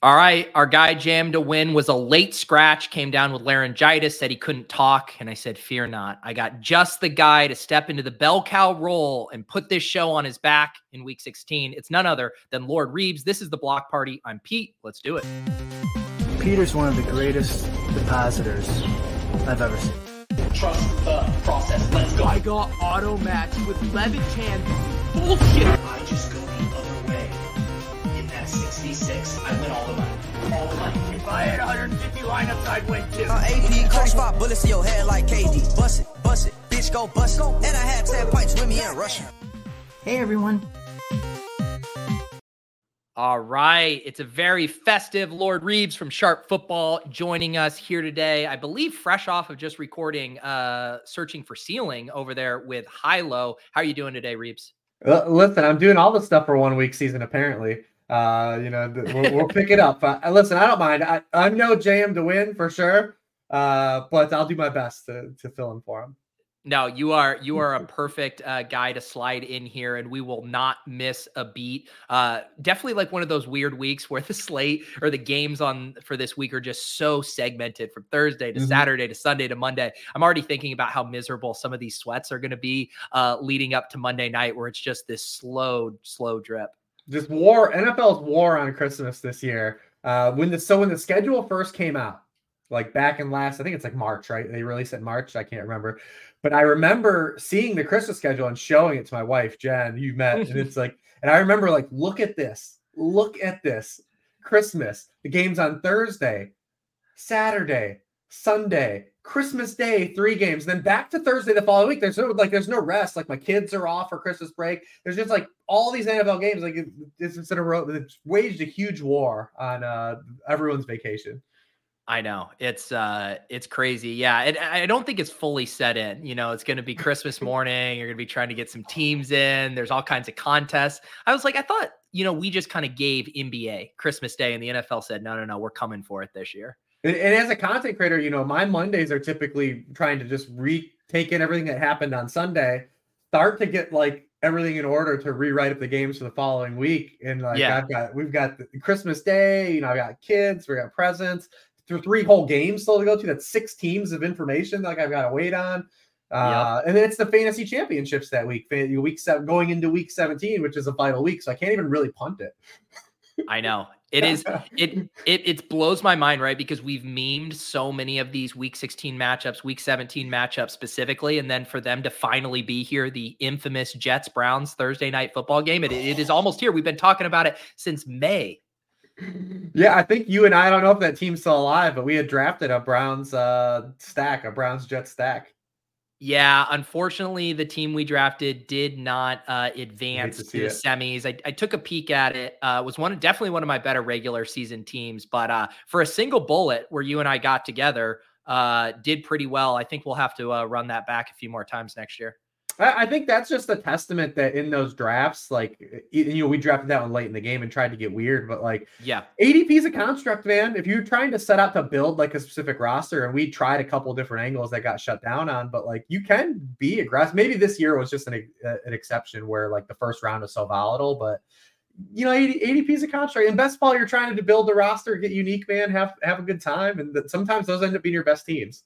All right, our guy jammed to win was a late scratch, came down with laryngitis, said he couldn't talk. And I said, Fear not. I got just the guy to step into the bell cow role and put this show on his back in week 16. It's none other than Lord Reebs. This is the block party. I'm Pete. Let's do it. Peter's one of the greatest depositors I've ever seen. Trust the process. Let's go. I got auto match with Levitan. Bullshit. I just 66, I win all the money. All the money. If I had 150 lineups, I'd win too. Uh, AP, Cody spot bullets in your head like KD. Bust it, bust it, bitch, go bust it. And I had 10 pints with me in Russia. Hey everyone. All right. It's a very festive Lord Reebs from Sharp Football joining us here today. I believe fresh off of just recording uh searching for ceiling over there with Hilo. How are you doing today, Reebs? Uh, listen, I'm doing all the stuff for one week season apparently. Uh, you know, we'll, we'll pick it up. Uh, listen, I don't mind. I, I'm no JM to win for sure. Uh, but I'll do my best to to fill in for him. No, you are you are a perfect uh, guy to slide in here, and we will not miss a beat. Uh, definitely like one of those weird weeks where the slate or the games on for this week are just so segmented from Thursday to Mhm. Saturday to Sunday to Monday. I'm already thinking about how miserable some of these sweats are going to be uh, leading up to Monday night, where it's just this slow, slow drip. Just war. NFL's war on Christmas this year. Uh, when the so when the schedule first came out, like back in last, I think it's like March, right? They released it in March. I can't remember, but I remember seeing the Christmas schedule and showing it to my wife Jen. You met, and it's like, and I remember like, look at this, look at this. Christmas. The game's on Thursday, Saturday, Sunday, Christmas Day, three games. Then back to Thursday the following week. There's no like, there's no rest. Like my kids are off for Christmas break. There's just like all these NFL games. Like it's it's in a row. It's waged a huge war on uh everyone's vacation. I know it's uh it's crazy. Yeah, it, I don't think it's fully set in. You know, it's going to be Christmas morning. You're going to be trying to get some teams in. There's all kinds of contests. I was like, I thought you know we just kind of gave NBA Christmas Day, and the NFL said, no, no, no, we're coming for it this year. And, and as a content creator, you know, my Mondays are typically trying to just retake in everything that happened on Sunday, start to get like everything in order to rewrite up the games for the following week. And like Yeah. I've got we've got the Christmas Day, you know, I've got kids, we got presents, th- three whole games still to go to. That's six teams of information like I've got to wait on. Uh, and then it's the fantasy championships that week, week seven, going into week 17, which is a final week. So I can't even really punt it. I know it is. It it it blows my mind, right? Because we've memed so many of these Week 16 matchups, Week 17 matchups specifically, and then for them to finally be here, the infamous Jets Browns Thursday night football game. It, it is almost here. We've been talking about it since May. Yeah, I think you and I, I don't know if that team's still alive, but we had drafted a Browns uh stack, a Browns Jet stack. Yeah, unfortunately, the team we drafted did not uh, advance to to, the it. semis. I, I took a peek at it. Uh, was one definitely one of my better regular season teams, but uh, for a single bullet where you and I got together, uh, did pretty well. I think we'll have to uh, run that back a few more times next year. I, I think that's just a testament that in those drafts, like you know, we drafted that one late in the game and tried to get weird, but like Yeah, ADP is a construct, man. If you're trying to set out to build like a specific roster, and we tried a couple different angles that got shut down on, but like you can be aggressive. Maybe this year was just an, uh, an exception where like the first round is so volatile, but you know, AD, ADP is a construct. And best ball, you're trying to build the roster, get unique, man, have have a good time, and that sometimes those end up being your best teams.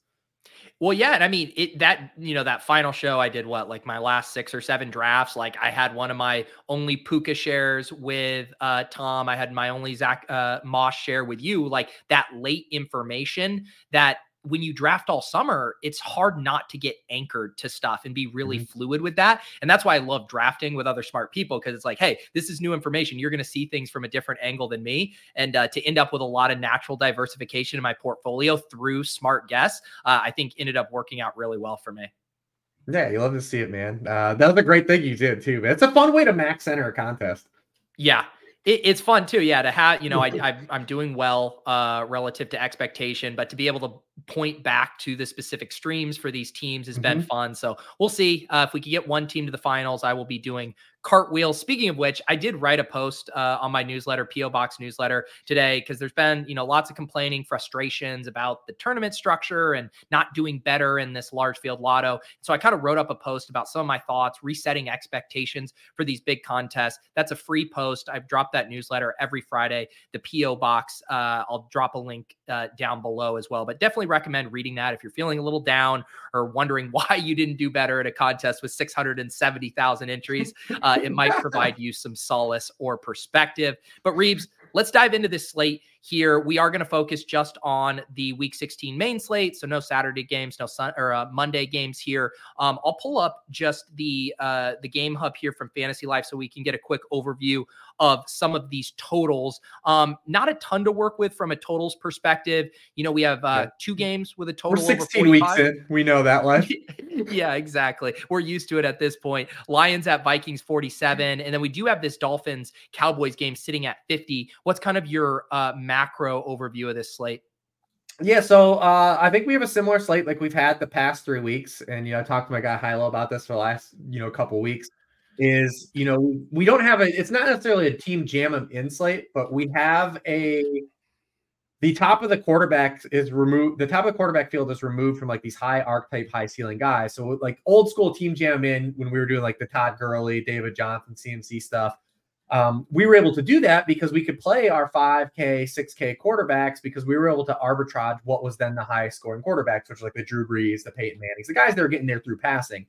Well, yeah, and I mean it that you know that final show I did what like my last six or seven drafts. Like I had one of my only Puka shares with uh Tom. I had my only Zack uh Moss share with you. Like that late information that when you draft all summer, it's hard not to get anchored to stuff and be really fluid with that. And that's why I love drafting with other smart people because it's like, hey, this is new information. You're going to see things from a different angle than me. And uh, to end up with a lot of natural diversification in my portfolio through smart guests, uh, I think ended up working out really well for me. Yeah, you love to see it, man. Uh, that was a great thing you did too. Man. It's a fun way to max enter a contest. Yeah. It, it's fun too, yeah. To have, you know, I, I I'm doing well uh relative to expectation, but to be able to point back to the specific streams for these teams has been fun. So we'll see uh, if we can get one team to the finals. I will be doing cartwheels. Speaking of which, I did write a post uh, on my newsletter, PO Box newsletter today, because there's been you know lots of complaining, frustrations about the tournament structure and not doing better in this large field lotto. So I kind of wrote up a post about some of my thoughts, resetting expectations for these big contests. That's a free post. I've dropped that newsletter every Friday. The PO Box. Uh, I'll drop a link uh, down below as well, but definitely recommend reading that if you're feeling a little down or wondering why you didn't do better at a contest with 670,000 entries. Uh, it might provide you some solace or perspective. But Reebs, let's dive into this slate here. We are going to focus just on the Week 16 main slate, so no Saturday games, no sun or uh, Monday games here. Um, I'll pull up just the uh, the game hub here from Fantasy Life so we can get a quick overview of some of these totals. Um, not a ton to work with from a totals perspective. You know, we have uh, two games with a total. We're 16 weeks in. We know that one. yeah, exactly. We're used to it at this point. Lions at Vikings 47, and then we do have this Dolphins Cowboys game sitting at 50. What's kind of your uh, macro overview of this slate? Yeah, so uh, I think we have a similar slate like we've had the past three weeks, and you know, I talked to my guy Hilo about this for the last you know couple weeks. Is you know we don't have a it's not necessarily a team jam em in slate, but we have a the top of the quarterback is removed. The top of the quarterback field is removed from like these high archetype, high ceiling guys. So like old school team jam in when we were doing like the Todd Gurley, David Johnson, CMC stuff um, we were able to do that because we could play our 5K, 6K quarterbacks because we were able to arbitrage what was then the highest scoring quarterbacks, which like the Drew Brees, the Peyton Mannings, the guys that are getting there through passing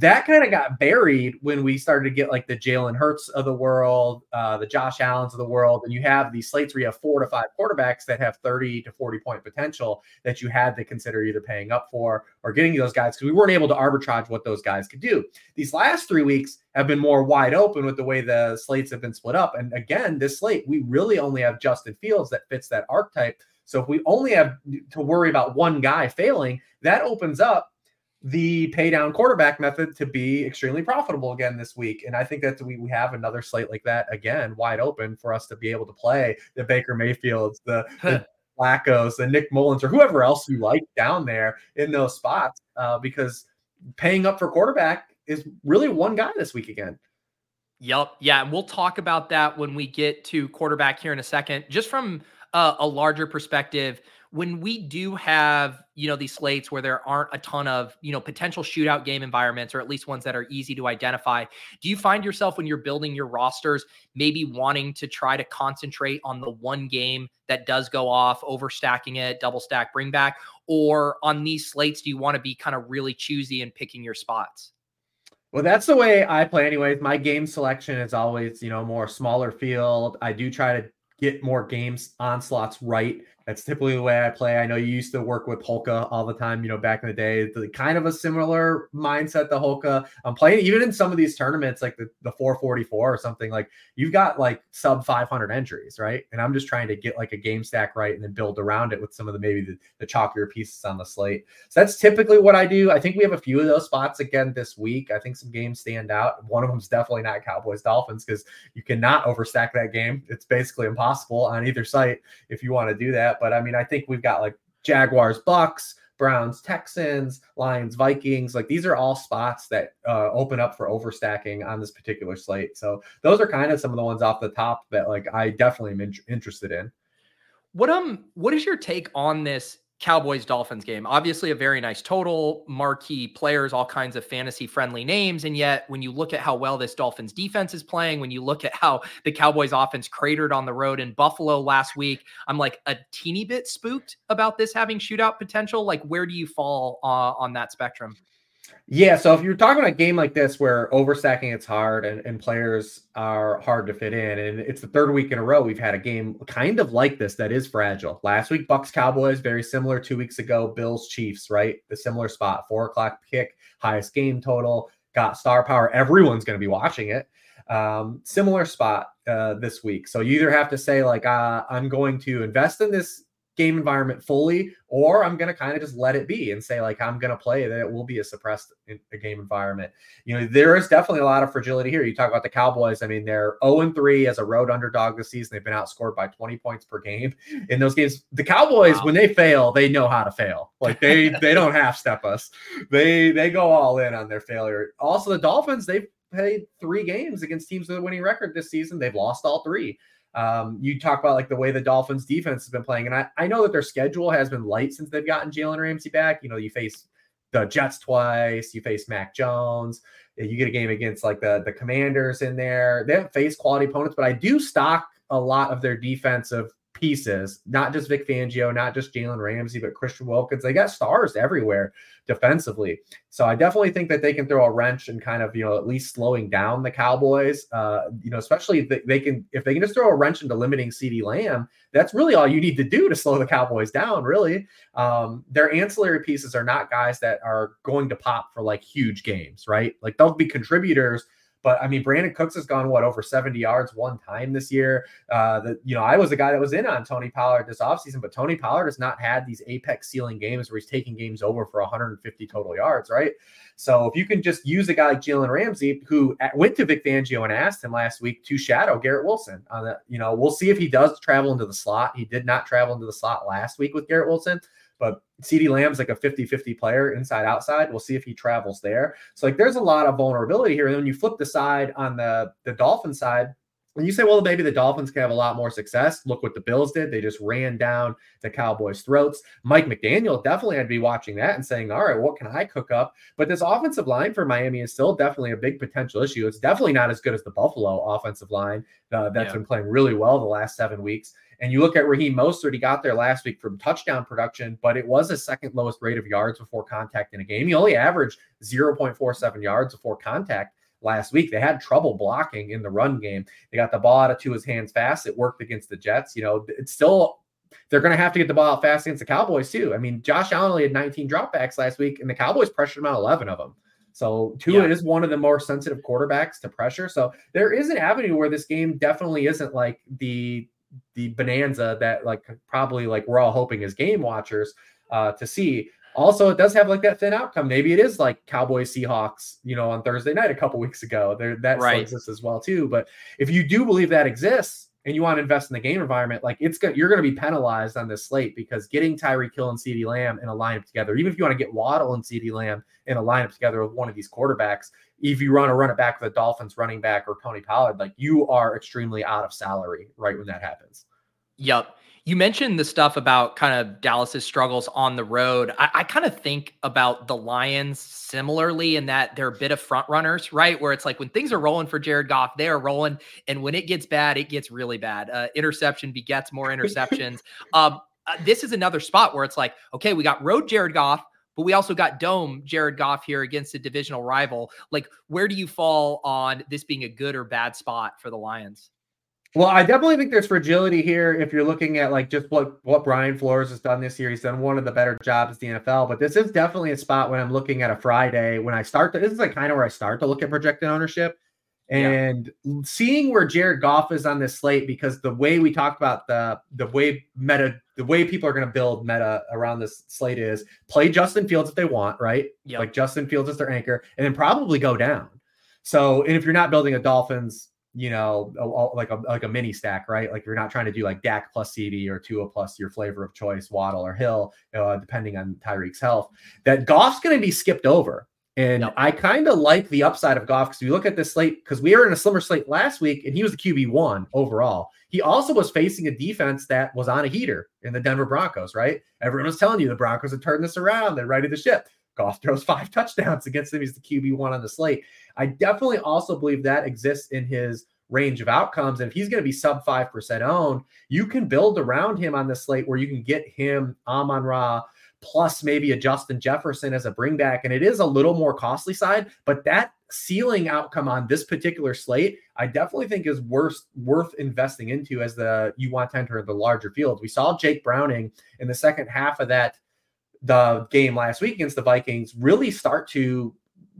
that kind of got buried when we started to get like the Jalen Hurts of the world, uh, the Josh Allens of the world, and you have these slates where you have four to five quarterbacks that have 30 to 40 point potential that you had to consider either paying up for or getting those guys because we weren't able to arbitrage what those guys could do. These last three weeks have been more wide open with the way the slates have been split up. And again, this slate, we really only have Justin Fields that fits that archetype. So if we only have to worry about one guy failing, that opens up the pay down quarterback method to be extremely profitable again this week. And I think that we, we have another slate like that again, wide open for us to be able to play the Baker Mayfields, the, the Flaccos, the Nick Mullens, or whoever else you like down there in those spots, uh, because paying up for quarterback is really one guy this week again. Yep. Yeah. And we'll talk about that when we get to quarterback here in a second. Just from uh, a larger perspective, when we do have you know these slates where there aren't a ton of you know potential shootout game environments or at least ones that are easy to identify do you find yourself when you're building your rosters maybe wanting to try to concentrate on the one game that does go off overstacking it double stack bring back or on these slates do you want to be kind of really choosy and picking your spots well, that's the way I play, anyways. My game selection is always, you know, more smaller field. I do try to get more games on slots right. That's typically the way I play. I know you used to work with Holka all the time, you know, back in the day. The, kind of a similar mindset to Holka. I'm playing even in some of these tournaments, like the, the 444 or something, like you've got like sub 500 entries, right? And I'm just trying to get like a game stack right and then build around it with some of the maybe the, the chalkier pieces on the slate. So that's typically what I do. I think we have a few of those spots again this week. I think some games stand out. One of them is definitely not Cowboys Dolphins because you cannot overstack that game. It's basically impossible on either site if you want to do that. But I mean, I think we've got like Jaguars, Bucks, Browns, Texans, Lions, Vikings. Like these are all spots that uh, open up for overstacking on this particular slate. So those are kind of some of the ones off the top that like I definitely am in- interested in. What um, what is your take on this Cowboys Dolphins game. Obviously, a very nice total, marquee players, all kinds of fantasy friendly names. And yet, when you look at how well this Dolphins defense is playing, when you look at how the Cowboys offense cratered on the road in Buffalo last week, I'm like a teeny bit spooked about this having shootout potential. Like, where do you fall uh, on that spectrum? Yeah, so if you're talking about a game like this where overstacking it's hard and, and players are hard to fit in, and it's the third week in a row we've had a game kind of like this that is fragile. Last week, Bucks Cowboys, very similar. Two weeks ago, Bills Chiefs, right? The similar spot, four o'clock kick, highest game total, got star power. Everyone's going to be watching it. Um, similar spot uh, this week. So you either have to say like uh, I'm going to invest in this game environment fully, or I'm going to kind of just let it be and say, like, I'm going to play that it will be a suppressed game environment. You know, there is definitely a lot of fragility here. You talk about the Cowboys. I mean, they're 0 3 as a road underdog this season. They've been outscored by 20 points per game in those games. The Cowboys, wow. when they fail, they know how to fail. Like they they don't half step us. They they go all in on their failure. Also, the Dolphins, they've played three games against teams with a winning record this season. They've lost all three. Um, you talk about like the way the Dolphins defense has been playing, and I, I know that their schedule has been light since they've gotten Jalen Ramsey back. You know, you face the Jets twice, you face Mac Jones, you get a game against like the the Commanders in there. They haven't faced quality opponents, but I do stock a lot of their defensive pieces, not just Vic Fangio, not just Jalen Ramsey, but Christian Wilkins. They got stars everywhere defensively. So I definitely think that they can throw a wrench and kind of, you know, at least slowing down the Cowboys. Uh, you know, especially if they can, if they can just throw a wrench into limiting CeeDee Lamb, that's really all you need to do to slow the Cowboys down, really. Um, their ancillary pieces are not guys that are going to pop for like huge games, right? Like they'll be contributors but I mean, Brandin Cooks has gone what over 70 yards one time this year. Uh, the, you know, I was a guy that was in on Tony Pollard this offseason, but Tony Pollard has not had these apex ceiling games where he's taking games over for 150 total yards, right? So if you can just use a guy like Jalen Ramsey, who went to Vic Fangio and asked him last week to shadow Garrett Wilson on the, you know, we'll see if he does travel into the slot. He did not travel into the slot last week with Garrett Wilson. But CeeDee Lamb's like a 50 50 player inside outside. We'll see if he travels there. So, like, there's a lot of vulnerability here. And when you flip the side on the, the Dolphin side, and you say, well, maybe the Dolphins can have a lot more success. Look what the Bills did. They just ran down the Cowboys' throats. Mike McDaniel definitely had to be watching that and saying, all right, what can I cook up? But this offensive line for Miami is still definitely a big potential issue. It's definitely not as good as the Buffalo offensive line uh, that's yeah. been playing really well the last seven weeks. And you look at Raheem Mostert, he got there last week from touchdown production, but it was a second lowest rate of yards before contact in a game. He only averaged 0.47 yards before contact last week. They had trouble blocking in the run game. They got the ball out of his hands fast. It worked against the Jets. You know, it's still they're going to have to get the ball out fast against the Cowboys too. I mean, Josh Allen only had 19 dropbacks last week, and the Cowboys pressured him out 11 of them. So Tua yeah. is one of the more sensitive quarterbacks to pressure. So there is an avenue where this game definitely isn't like the the bonanza that like probably like we're all hoping as game watchers uh, to see. Also, it does have like that thin outcome. Maybe it is like Cowboys Seahawks, you know, on Thursday night a couple weeks ago. There that right. exists as well too. But if you do believe that exists and you want to invest in the game environment, like it's going you're going to be penalized on this slate because getting Tyreek Hill and CeeDee Lamb in a lineup together, even if you want to get Waddle and CeeDee Lamb in a lineup together with one of these quarterbacks, if you run a run it back with a Dolphins running back or Tony Pollard, like you are extremely out of salary right when that happens. Yep. You mentioned the stuff about kind of Dallas's struggles on the road. I, I kind of think about the Lions similarly in that they're a bit of front runners, right? Where it's like when things are rolling for Jared Goff, they are rolling, and when it gets bad, it gets really bad. Uh, interception begets more interceptions. um, uh, this is another spot where it's like, okay, we got road Jared Goff, but we also got dome Jared Goff here against a divisional rival. Like, where do you fall on this being a good or bad spot for the Lions? Well, I definitely think there's fragility here if you're looking at like just what what Brian Flores has done this year. He's done one of the better jobs the NFL, but this is definitely a spot when I'm looking at a Friday when I start to this is like kind of where I start to look at projected ownership and yeah. seeing where Jared Goff is on this slate because the way we talked about the the way meta the way people are going to build meta around this slate is play Justin Fields if they want, right? Yep. Like Justin Fields is their anchor, and then probably go down. So, and if you're not building a Dolphins, you know, a, a, like a like a mini stack, right? Like you're not trying to do like Dak plus CeeDee or Tua plus your flavor of choice, Waddle or Hill, uh, depending on Tyreek's health. That Goff's going to be skipped over. And yep. I kind of like the upside of Goff because you look at this slate, because we were in a slimmer slate last week and he was the QB1 overall. He also was facing a defense that was on a heater in the Denver Broncos, right? Everyone was telling you the Broncos had turned this around. They're ready to ship. Goff throws five touchdowns against him. He's the QB1 on the slate. I definitely also believe that exists in his range of outcomes. And if he's going to be sub 5% owned, you can build around him on the slate where you can get him Amon Ra plus maybe a Justin Jefferson as a bringback. And it is a little more costly side, but that ceiling outcome on this particular slate, I definitely think is worth worth investing into as the you want to enter the larger field. We saw Jake Browning in the second half of that the game last week against the Vikings really start to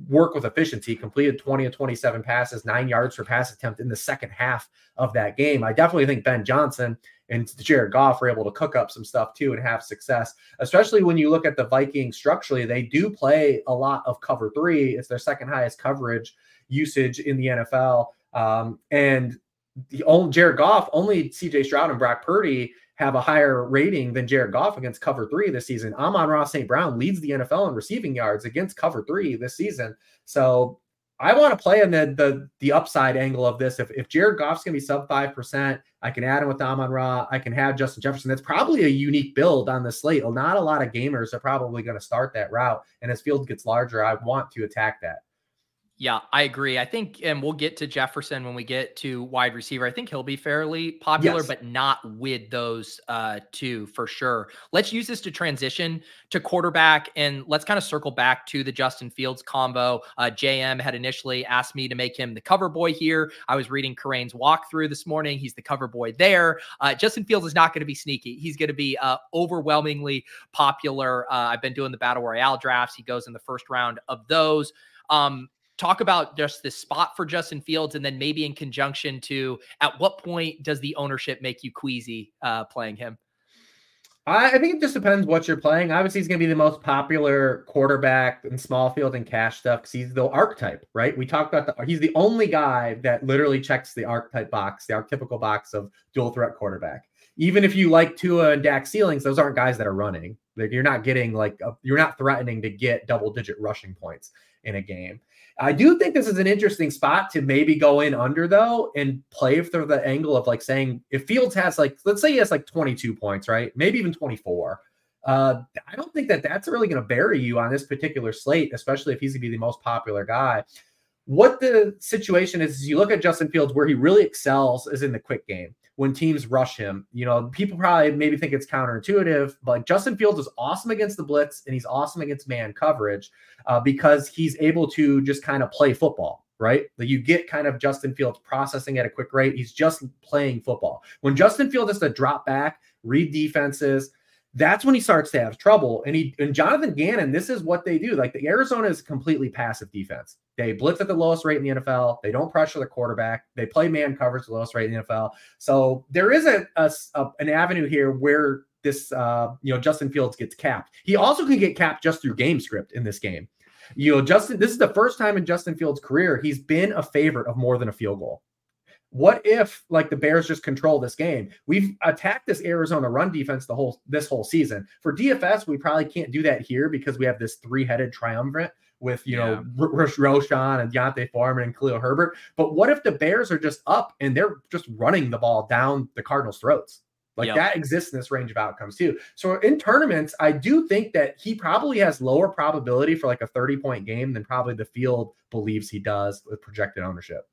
work with efficiency. Completed 20 of 27 passes, nine yards per pass attempt in the second half of that game. I definitely think Ben Johnson and Jared Goff were able to cook up some stuff too and have success, especially when you look at the Vikings structurally. They do play a lot of cover three, it's their second highest coverage usage in the NFL. Um, and the only Jared Goff, only CJ Stroud and Brock Purdy have a higher rating than Jared Goff against cover three this season. Amon Ra St. Brown leads the NFL in receiving yards against cover three this season. So I want to play in the the the upside angle of this. If if Jared Goff's gonna be sub five percent, I can add him with Amon Ra. I can have Justin Jefferson. That's probably a unique build on the slate. Not a lot of gamers are probably going to start that route. And as field gets larger, I want to attack that. Yeah, I agree. I think, and we'll get to Jefferson when we get to wide receiver. I think he'll be fairly popular, yes. but not with those uh, two for sure. Let's use this to transition to quarterback, and let's kind of circle back to the Justin Fields combo. Uh, JM had initially asked me to make him the cover boy here. I was reading Kerrane's walkthrough this morning. He's the cover boy there. Uh, Justin Fields is not going to be sneaky. He's going to be uh, overwhelmingly popular. Uh, I've been doing the battle royale drafts. He goes in the first round of those. Um, talk about just this spot for Justin Fields, and then maybe in conjunction to at what point does the ownership make you queasy uh, playing him? I, think it just depends what you're playing. Obviously, he's going to be the most popular quarterback in small field and cash stuff because he's the archetype, right? We talked about the he's the only guy that literally checks the archetype box, the archetypical box of dual threat quarterback. Even if you like Tua and Dak ceilings, those aren't guys that are running. You're not getting like a, you're not threatening to get double digit rushing points in a game. I do think this is an interesting spot to maybe go in under though and play through the angle of like saying if Fields has like let's say he has like 22 points, right? Maybe even 24. Uh, I don't think that that's really going to bury you on this particular slate, especially if he's going to be the most popular guy. What the situation is, is you look at Justin Fields where he really excels is in the quick game when teams rush him. You know, people probably maybe think it's counterintuitive, but Justin Fields is awesome against the blitz and he's awesome against man coverage uh, because he's able to just kind of play football. Right, like you get kind of Justin Fields processing at a quick rate. He's just playing football. When Justin Fields has to drop back, read defenses, that's when he starts to have trouble. And he and Jonathan Gannon, this is what they do. Like the Arizona is completely passive defense. They blitz at the lowest rate in the NFL. They don't pressure the quarterback. They play man coverage the lowest rate in the NFL. So there is a, a, a an avenue here where this uh, you know Justin Fields gets capped. He also can get capped just through game script in this game. You know, Justin, this is the first time in Justin Fields' career he's been a favorite of more than a field goal. What if like the Bears just control this game? We've attacked this Arizona run defense the whole this whole season. For DFS, we probably can't do that here because we have this three-headed triumvirate with you yeah. know R- Roschon and D'Onta Foreman and Khalil Herbert. But what if the Bears are just up and they're just running the ball down the Cardinals' throats? Like yep. that exists in this range of outcomes too. So in tournaments, I do think that he probably has lower probability for like a 30 point game than probably the field believes he does with projected ownership.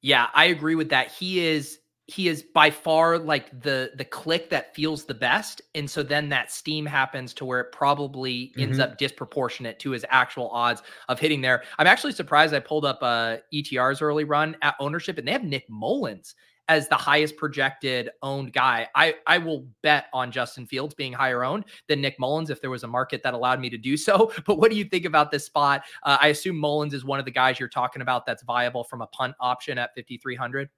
Yeah, I agree with that. He is he is by far like the the click that feels the best and so then that steam happens to where it probably mm-hmm. ends up disproportionate to his actual odds of hitting there i'm actually surprised i pulled up uh etr's early run at ownership and they have nick mullens as the highest projected owned guy. I I will bet on Justin Fields being higher owned than Nick mullens if there was a market that allowed me to do so. But what do you think about this spot? Uh, I assume mullens is one of the guys you're talking about that's viable from a punt option at 5300.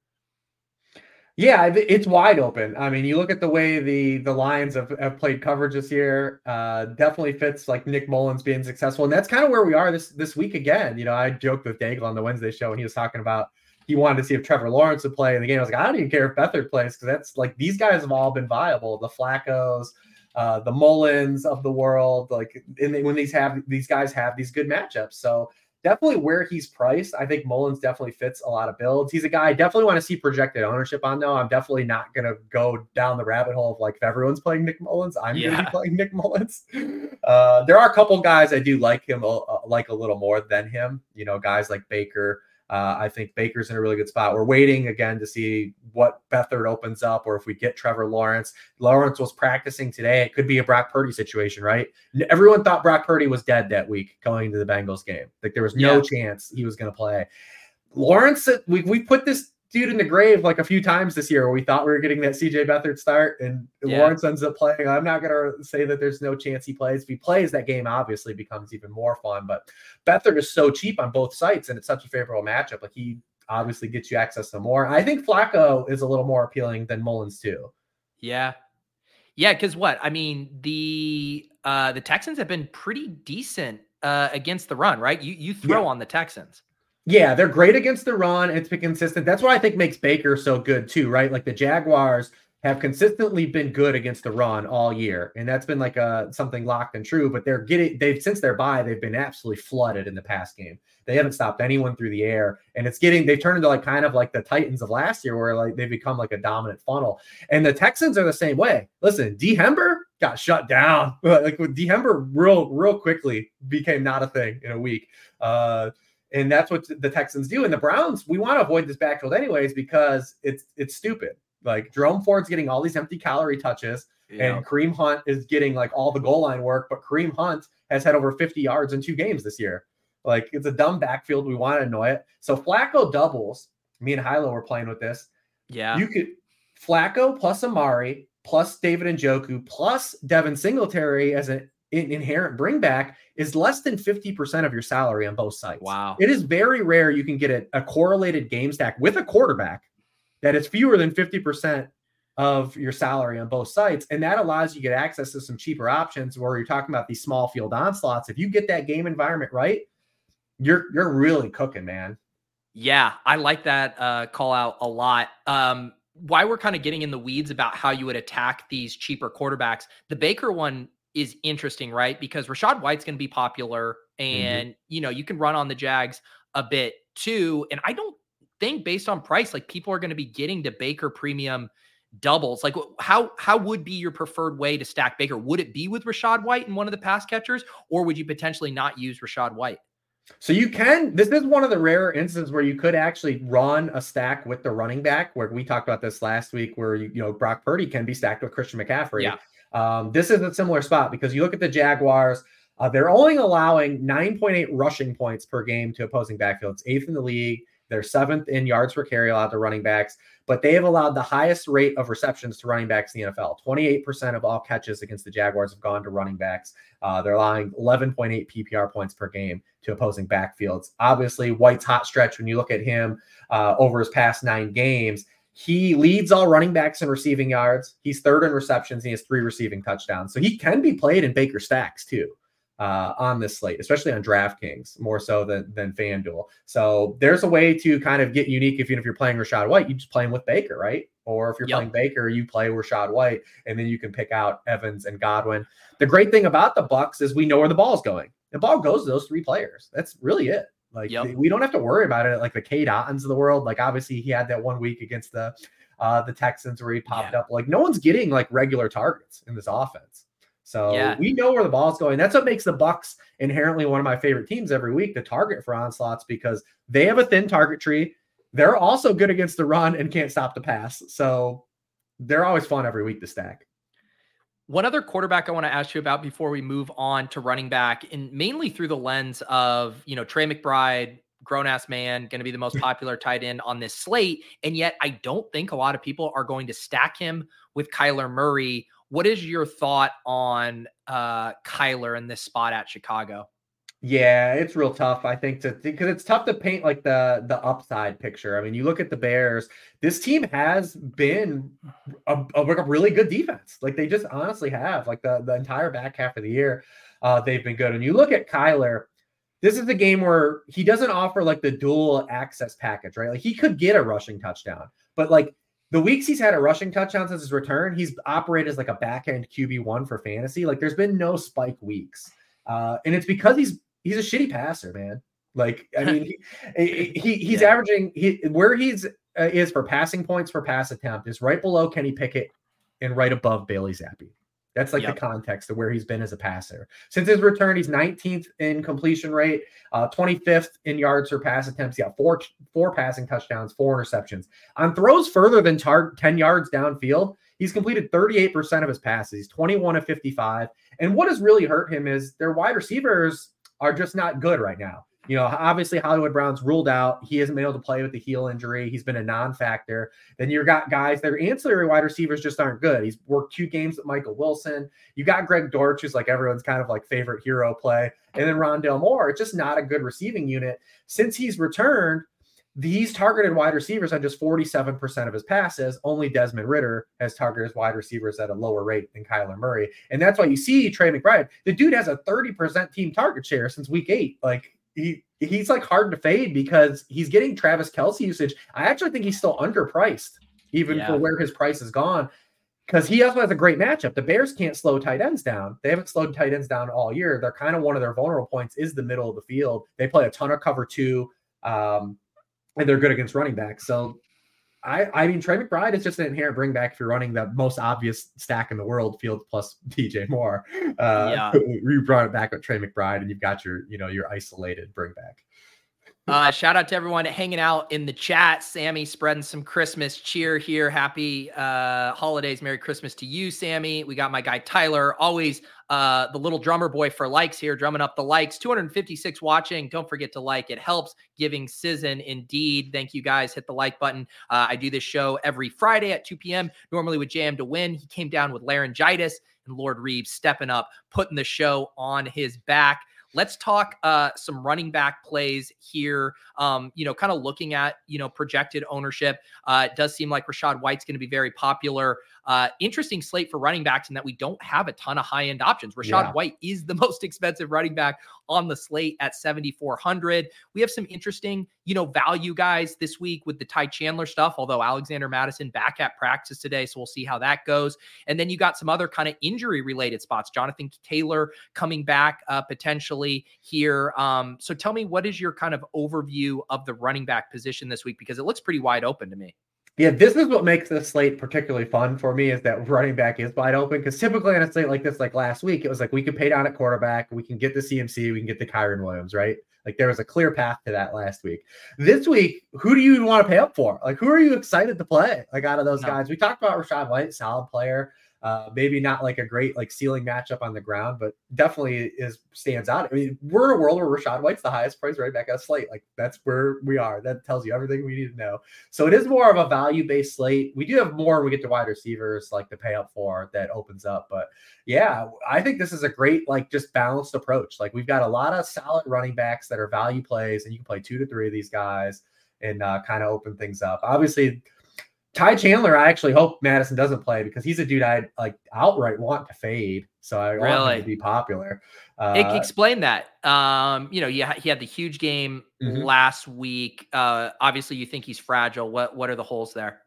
Yeah, it's wide open. I mean, you look at the way the the Lions have, have played coverage this year. Uh, definitely fits like Nick Mullens being successful, and that's kind of where we are this this week again. You know, I joked with Daigle on the Wednesday show, and he was talking about he wanted to see if Trevor Lawrence would play in the game. I was like, I don't even care if Beathard plays because that's like these guys have all been viable. The Flaccos, uh, the Mullens of the world, like and when these have these guys have these good matchups. So definitely where he's priced, I think Mullens definitely fits a lot of builds. He's a guy I definitely want to see projected ownership on though. I'm definitely not gonna go down the rabbit hole of like if everyone's playing Nick Mullens, I'm yeah. gonna be playing Nick Mullens. Uh, there are a couple guys I do like him uh, like a little more than him. You know, guys like Baker. Uh, I think Baker's in a really good spot. We're waiting again to see what Beathard opens up or if we get Trevor Lawrence. Lawrence was practicing today. It could be a Brock Purdy situation, right? Everyone thought Brock Purdy was dead that week going into the Bengals game. Like there was no yeah. chance he was going to play. Lawrence, we, we put this dude in the grave like a few times this year where we thought we were getting that CJ Beathard start and Yeah. Lawrence ends up playing. I'm not gonna say that there's no chance he plays. If he plays, that game obviously becomes even more fun. But Beathard is so cheap on both sites, and it's such a favorable matchup. Like he obviously gets you access to more. I think Flacco is a little more appealing than Mullens too. Yeah. Yeah, because what? I mean, the uh the Texans have been pretty decent uh against the run, right? You you throw Yeah. on the Texans. Yeah, they're great against the run. It's been consistent. That's what I think makes Baker so good too, right? Like the Jaguars have consistently been good against the run all year, and that's been like a something locked and true. But they're getting they've since their bye, they've been absolutely flooded in the pass game. They haven't stopped anyone through the air, and it's getting they've turned into like kind of like the Titans of last year, where like they've become like a dominant funnel. And the Texans are the same way. Listen, D Hember got shut down. Like with D Hember, real real quickly became not a thing in a week. Uh, and that's what the Texans do. And the Browns, we want to avoid this backfield anyways because it's it's stupid. Like Jerome Ford's getting all these empty calorie touches, and Kareem Hunt is getting like all the goal line work. But Kareem Hunt has had over 50 yards in two games this year. Like it's a dumb backfield. We want to annoy it. So Flacco doubles. Me and Hilo were playing with this. Yeah. You could Flacco plus Amari plus David Njoku plus Devin Singletary as an in- inherent bring back is less than 50% of your salary on both sides. wow. It is very rare you can get a, a correlated game stack with a quarterback that is fewer than 50% of your salary on both sites. And that allows you to get access to some cheaper options where you're talking about these small field onslaughts. If you get that game environment right, you're you're really cooking, man. Yeah, I like that uh, call out a lot. Um, why we're kind of getting in the weeds about how you would attack these cheaper quarterbacks. The Baker one is interesting, right? Because Rachaad White's going to be popular, mm-hmm. and you know you can run on the Jags a bit too. And I don't think, based on price, like people are going to be getting to Baker premium doubles. Like, how how would be your preferred way to stack Baker? Would it be with Rachaad White and one of the pass catchers, or would you potentially not use Rachaad White? So you can. This is one of the rare instances where you could actually run a stack with the running back. Where we talked about this last week, where you, you know Brock Purdy can be stacked with Christian McCaffrey. Yeah. Um, this is a similar spot because you look at the Jaguars. Uh, they're only allowing 9.8 rushing points per game to opposing backfields, eighth in the league. They're seventh in yards per carry allowed to running backs, but they have allowed the highest rate of receptions to running backs in the NFL. 28% of all catches against the Jaguars have gone to running backs. Uh, they're allowing 11.8 PPR points per game to opposing backfields. Obviously, White's hot stretch, when you look at him uh, over his past nine games, he leads all running backs in receiving yards. He's third in receptions. And he has three receiving touchdowns. So he can be played in Baker stacks too uh, on this slate, especially on DraftKings, more so than, than FanDuel. So there's a way to kind of get unique. If, even if you're playing Rachaad White, you just play him with Baker, right? Or if you're Yep. playing Baker, you play Rachaad White, and then you can pick out Evans and Godwin. The great thing about the Bucks is we know where the ball's going. The ball goes to those three players. That's really it. Like Yep. we don't have to worry about it. Like the Cade Ottons of the world. Like obviously he had that one week against the uh the Texans where he popped up. Like no one's getting like regular targets in this offense. So Yeah. we know where the ball's going. That's what makes the Bucks inherently one of my favorite teams every week to target for onslaughts because they have a thin target tree. They're also good against the run and can't stop the pass. So they're always fun every week to stack. One other quarterback I want to ask you about before we move on to running back, and mainly through the lens of, you know, Trey McBride, grown ass man, going to be the most popular tight end on this slate. And yet, I don't think a lot of people are going to stack him with Kyler Murray. What is your thought on uh, Kyler in this spot at Chicago? Yeah, it's real tough. I think to because it's tough to paint like the the upside picture. I mean, you look at the Bears. This team has been a, a, a really good defense. Like they just honestly have. Like the the entire back half of the year, uh, they've been good. And you look at Kyler. This is the game where he doesn't offer like the dual access package, right? Like he could get a rushing touchdown, but like the weeks he's had a rushing touchdown since his return, he's operated as like a back end QB one for fantasy. Like there's been no spike weeks, uh, and it's because he's he's a shitty passer, man. Like I mean, he, he he's Yeah. averaging he where he's uh, is for passing points per pass attempt is right below Kenny Pickett and right above Bailey Zappe. That's like Yep. the context of where he's been as a passer. Since his return, he's 19th in completion rate, uh, 25th in yards per pass attempts. He got four four passing touchdowns, four interceptions. On throws further than tar- 10 yards downfield, he's completed 38% of his passes. He's 21 of 55. And what has really hurt him is their wide receivers are just not good right now. You know, obviously Hollywood Brown's ruled out. He hasn't been able to play with the heel injury. He's been a non-factor. Then you've got guys, their ancillary wide receivers just aren't good. He's worked two games with Michael Wilson. You got Greg Dortch, who's like everyone's kind of like favorite hero play. And then Rondale Moore. It's just not a good receiving unit. Since he's returned, these targeted wide receivers on just 47% of his passes. Only Desmond Ridder has targeted wide receivers at a lower rate than Kyler Murray. And that's why you see Trey McBride. The dude has a 30% team target share since week eight. Like he he's like hard to fade because he's getting Travis Kelce usage. I actually think he's still underpriced, even Yeah. for where his price has gone. Because he also has a great matchup. The Bears can't slow tight ends down. They haven't slowed tight ends down all year. They're kind of one of their vulnerable points is the middle of the field. They play a ton of cover two. Um, and they're good against running backs. So I I mean Trey McBride is just an inherent bring back if you're running the most obvious stack in the world, field plus DJ Moore. Uh Yeah. you brought it back with Trey McBride and you've got your, you know, your isolated bring back. Uh, shout out to everyone hanging out in the chat. Sammy spreading some Christmas cheer here. Happy uh, holidays. Merry Christmas to you, Sammy. We got my guy Tyler, always uh, the little drummer boy for likes here, drumming up the likes. 256 watching. Don't forget to like. It helps giving season indeed. Thank you guys. Hit the like button. Uh, I do this show every Friday at 2 p.m. Normally with Jam to Win. He came down with laryngitis and Lord Reebs stepping up, putting the show on his back. Let's talk uh, some running back plays here. Um, you know, kind of looking at you know projected ownership. Uh, it does seem like Rachaad White's going to be very popular. Uh, interesting slate for running backs in that we don't have a ton of high end options. Rachaad Yeah. White is the most expensive running back on the slate at 7,400. We have some interesting, you know, value guys this week with the Ty Chandler stuff, although Alexander Mattison back at practice today. So we'll see how that goes. And then you got some other kind of injury related spots. Jonathan Taylor coming back uh, potentially here. Um, so tell me, what is your kind of overview of the running back position this week? Because it looks pretty wide open to me. Yeah, this is what makes this slate particularly fun for me is that running back is wide open. Because typically on a slate like this, like last week, it was like we could pay down at quarterback, we can get the CMC, we can get the Kyren Williams, right? Like there was a clear path to that last week. This week, who do you want to pay up for? Like who are you excited to play? Like out of those No. guys, we talked about Rachaad White, solid player. Uh, maybe not like a great like ceiling matchup on the ground, but definitely is stands out. I mean, we're in a world where Rachaad White's the highest price right back at slate. Like that's where we are. That tells you everything we need to know. So it is more of a value based slate. We do have more when we get to wide receivers like to pay up for that opens up. But yeah, I think this is a great, like, just balanced approach. Like, we've got a lot of solid running backs that are value plays, and you can play two to three of these guys and uh, kind of open things up. Obviously, Ty Chandler, I actually hope Mattison doesn't play because he's a dude I like outright want to fade. So I really? want him to be popular. Uh, Explain that. Um, you know, yeah, he had the huge game Mhm. last week. Uh, obviously, you think he's fragile. What What are the holes there?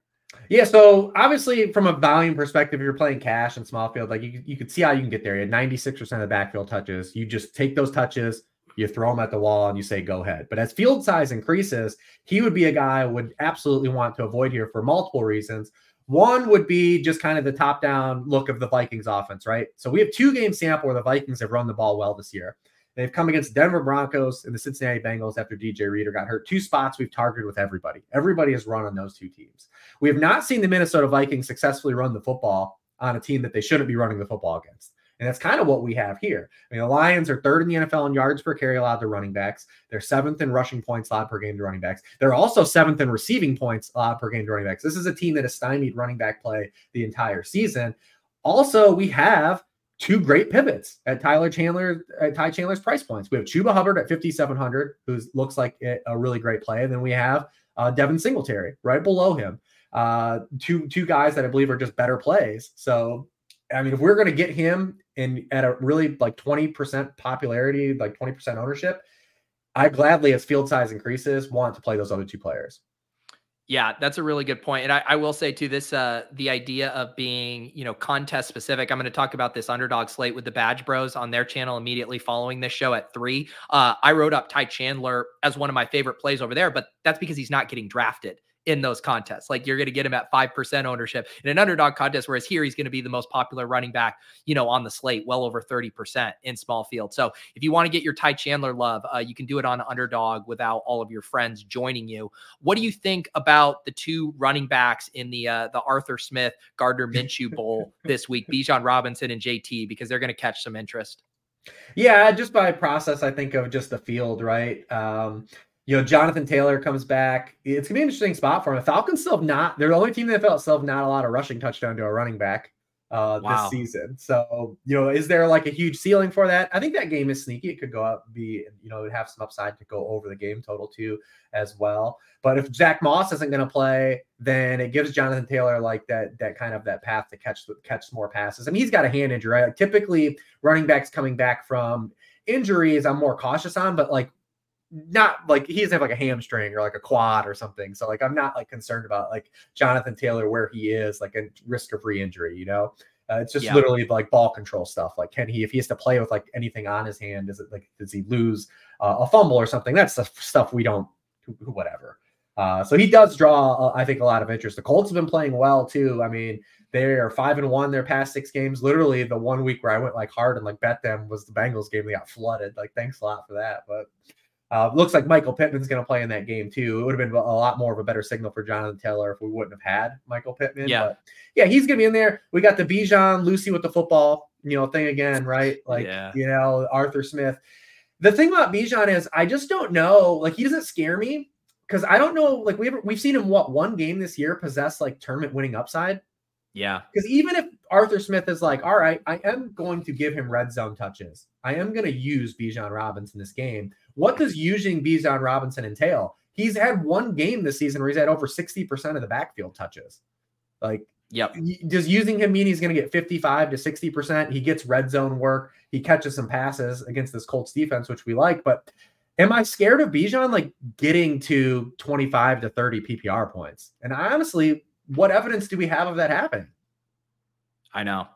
Yeah, so obviously from a volume perspective, you're playing cash and small field. Like you, you could see how you can get there. You had 96% of the backfield touches. You just take those touches, you throw them at the wall, and you say go ahead. But as field size increases, he would be a guy I would absolutely want to avoid here for multiple reasons. One would be just kind of the top down look of the Vikings offense, right? So we have two game sample where the Vikings have run the ball well this year. They've come against Denver Broncos and the Cincinnati Bengals after DJ Reader got hurt. Two spots we've targeted with everybody. Everybody has run on those two teams. We have not seen the Minnesota Vikings successfully run the football on a team that they shouldn't be running the football against. And that's kind of what we have here. I mean, the Lions are third in the NFL in yards per carry allowed to running backs. They're seventh in rushing points allowed per game to running backs. They're also seventh in receiving points allowed per game to running backs. This is a team that has stymied running back play the entire season. Also, we have two great pivots at Tyler Chandler, at Ty Chandler's price points. We have Chuba Hubbard at 5,700, who looks like a really great play. And then we have uh, Devin Singletary right below him. Uh, two two guys that I believe are just better plays. So, I mean, if we're going to get him in at a really like 20% popularity, like 20% ownership, I gladly, as field size increases, want to play those other two players. Yeah, that's a really good point. And I, I will say too, this uh the idea of being, you know, contest specific. I'm going to talk about this underdog slate with the Badge Bros on their channel immediately following this show at three. Uh, I wrote up Ty Chandler as one of my favorite plays over there, but that's because he's not getting drafted in those contests. Like you're going to get him at 5% ownership in an underdog contest, whereas here he's going to be the most popular running back, you know, on the slate, well over 30% in small field. So if you want to get your Ty Chandler love, uh, you can do it on underdog without all of your friends joining you. What do you think about the two running backs in the uh, the Arthur Smith Gardner Minshew Bowl this week, Bijan Robinson and JT, because they're going to catch some interest? Yeah, just by process, I think of just the field, right? Um, you know, Jonathan Taylor comes back. It's gonna be an interesting spot for him. The Falcons still have not, they're the only team in the NFL still have not a lot of rushing touchdown to a running back uh Wow. this season. So, you know, is there like a huge ceiling for that? I think that game is sneaky. It could go up, be, you know, have some upside to go over the game total too as well. But if Zack Moss isn't going to play, then it gives Jonathan Taylor like that that kind of that path to catch catch more passes. I mean, he's got a hand injury. Right? Like, typically, running backs coming back from injuries, I'm more cautious on, but like not like he doesn't have like a hamstring or like a quad or something. So like I'm not like concerned about like Jonathan Taylor where he is, like a risk of re-injury, you know. Uh, it's just Yeah. literally like ball control stuff. Like, can he, if he has to play with like anything on his hand, is it like, does he lose uh, a fumble or something? That's the stuff we don't, whatever. Uh, so he does draw, uh, I think, a lot of interest. The Colts have been playing well too. I mean, they are five and one their past six games. Literally, the one week where I went like hard and like bet them was the Bengals game. They got flooded. Like, thanks a lot for that. But uh, looks like Michael Pittman's going to play in that game too. It would have been a lot more of a better signal for Jonathan Taylor if we wouldn't have had Michael Pittman. Yeah. But yeah, he's going to be in there. We got the Bijan Lucy with the football, you know, thing again, right? Like, Yeah. you know, Arthur Smith. The thing about Bijan is I just don't know. Like, he doesn't scare me because I don't know. Like, we've we've seen him what one game this year possess like tournament winning upside. Yeah. Because even if Arthur Smith is like, all right, I am going to give him red zone touches. I am going to use Bijan Robinson this game. What does using Bijan Robinson entail? He's had one game this season where he's had over 60% of the backfield touches. Like, Yep. does using him mean he's going to get 55 to 60%? He gets red zone work. He catches some passes against this Colts defense, which we like. But am I scared of Bijan like getting to 25 to 30 PPR points? And I honestly, what evidence do we have of that happening? I know.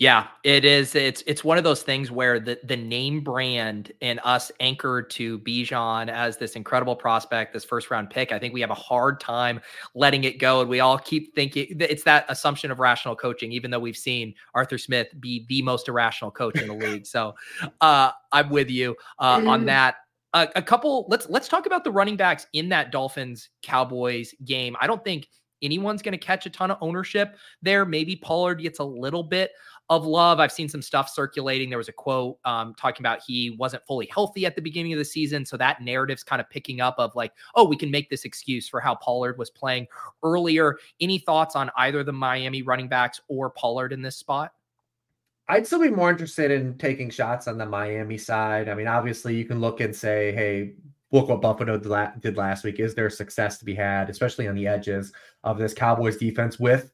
Yeah, it is. It's it's one of those things where the the name brand and us anchored to Bijan as this incredible prospect, this first round pick. I think we have a hard time letting it go, and we all keep thinking it's that assumption of rational coaching, even though we've seen Arthur Smith be the most irrational coach in the league. So, uh, I'm with you uh, on that. Uh, a couple. Let's let's talk about the running backs in that Dolphins Cowboys game. I don't think anyone's going to catch a ton of ownership there. Maybe Pollard gets a little bit of love. I've seen some stuff circulating. There was a quote um, talking about he wasn't fully healthy at the beginning of the season. So that narrative's kind of picking up of like, oh, we can make this excuse for how Pollard was playing earlier. Any thoughts on either the Miami running backs or Pollard in this spot? I'd still be more interested in taking shots on the Miami side. I mean, obviously, you can look and say, hey, look what Buffalo did last week. Is there success to be had, especially on the edges of this Cowboys defense with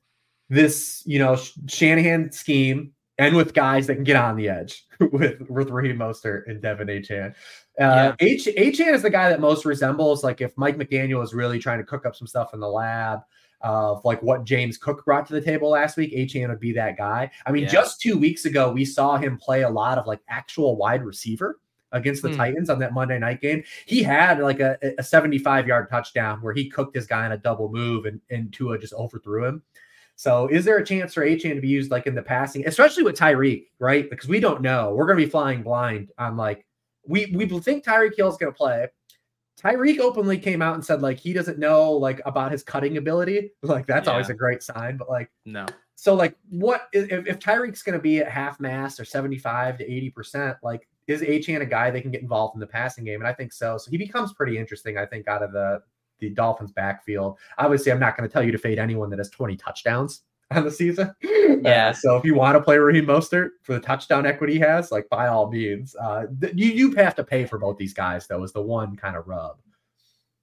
this, you know, Shanahan scheme and with guys that can get on the edge with, with Raheem Mostert and De'Von Achane. Uh, H Achane is the guy that most resembles like if Mike McDaniel is really trying to cook up some stuff in the lab of like what James Cook brought to the table last week, Achane would be that guy. I mean, Yeah. just two weeks ago, we saw him play a lot of like actual wide receiver against the Hmm. Titans on that Monday night game. He had like a, a 75 yard touchdown where he cooked his guy on a double move and, and Tua just overthrew him. So is there a chance for Achane to be used like in the passing, especially with Tyreek, right? Because we don't know. We're going to be flying blind on like, we, we think Tyreek Hill's going to play. Tyreek openly came out and said like he doesn't know like about his cutting ability. Like that's always a great sign. But like No. so like what if, if Tyreek's going to be at half mast or 75 to 80 percent? Like is Achane a guy they can get involved in the passing game? And I think so. So he becomes pretty interesting. I think out of the the Dolphins backfield. Obviously, I'm not going to tell you to fade anyone that has 20 touchdowns on the season. Yeah. Uh, so if you want to play Raheem Mostert for the touchdown equity he has, like by all means, uh, th- you you have to pay for both these guys though. Is the one kind of rub.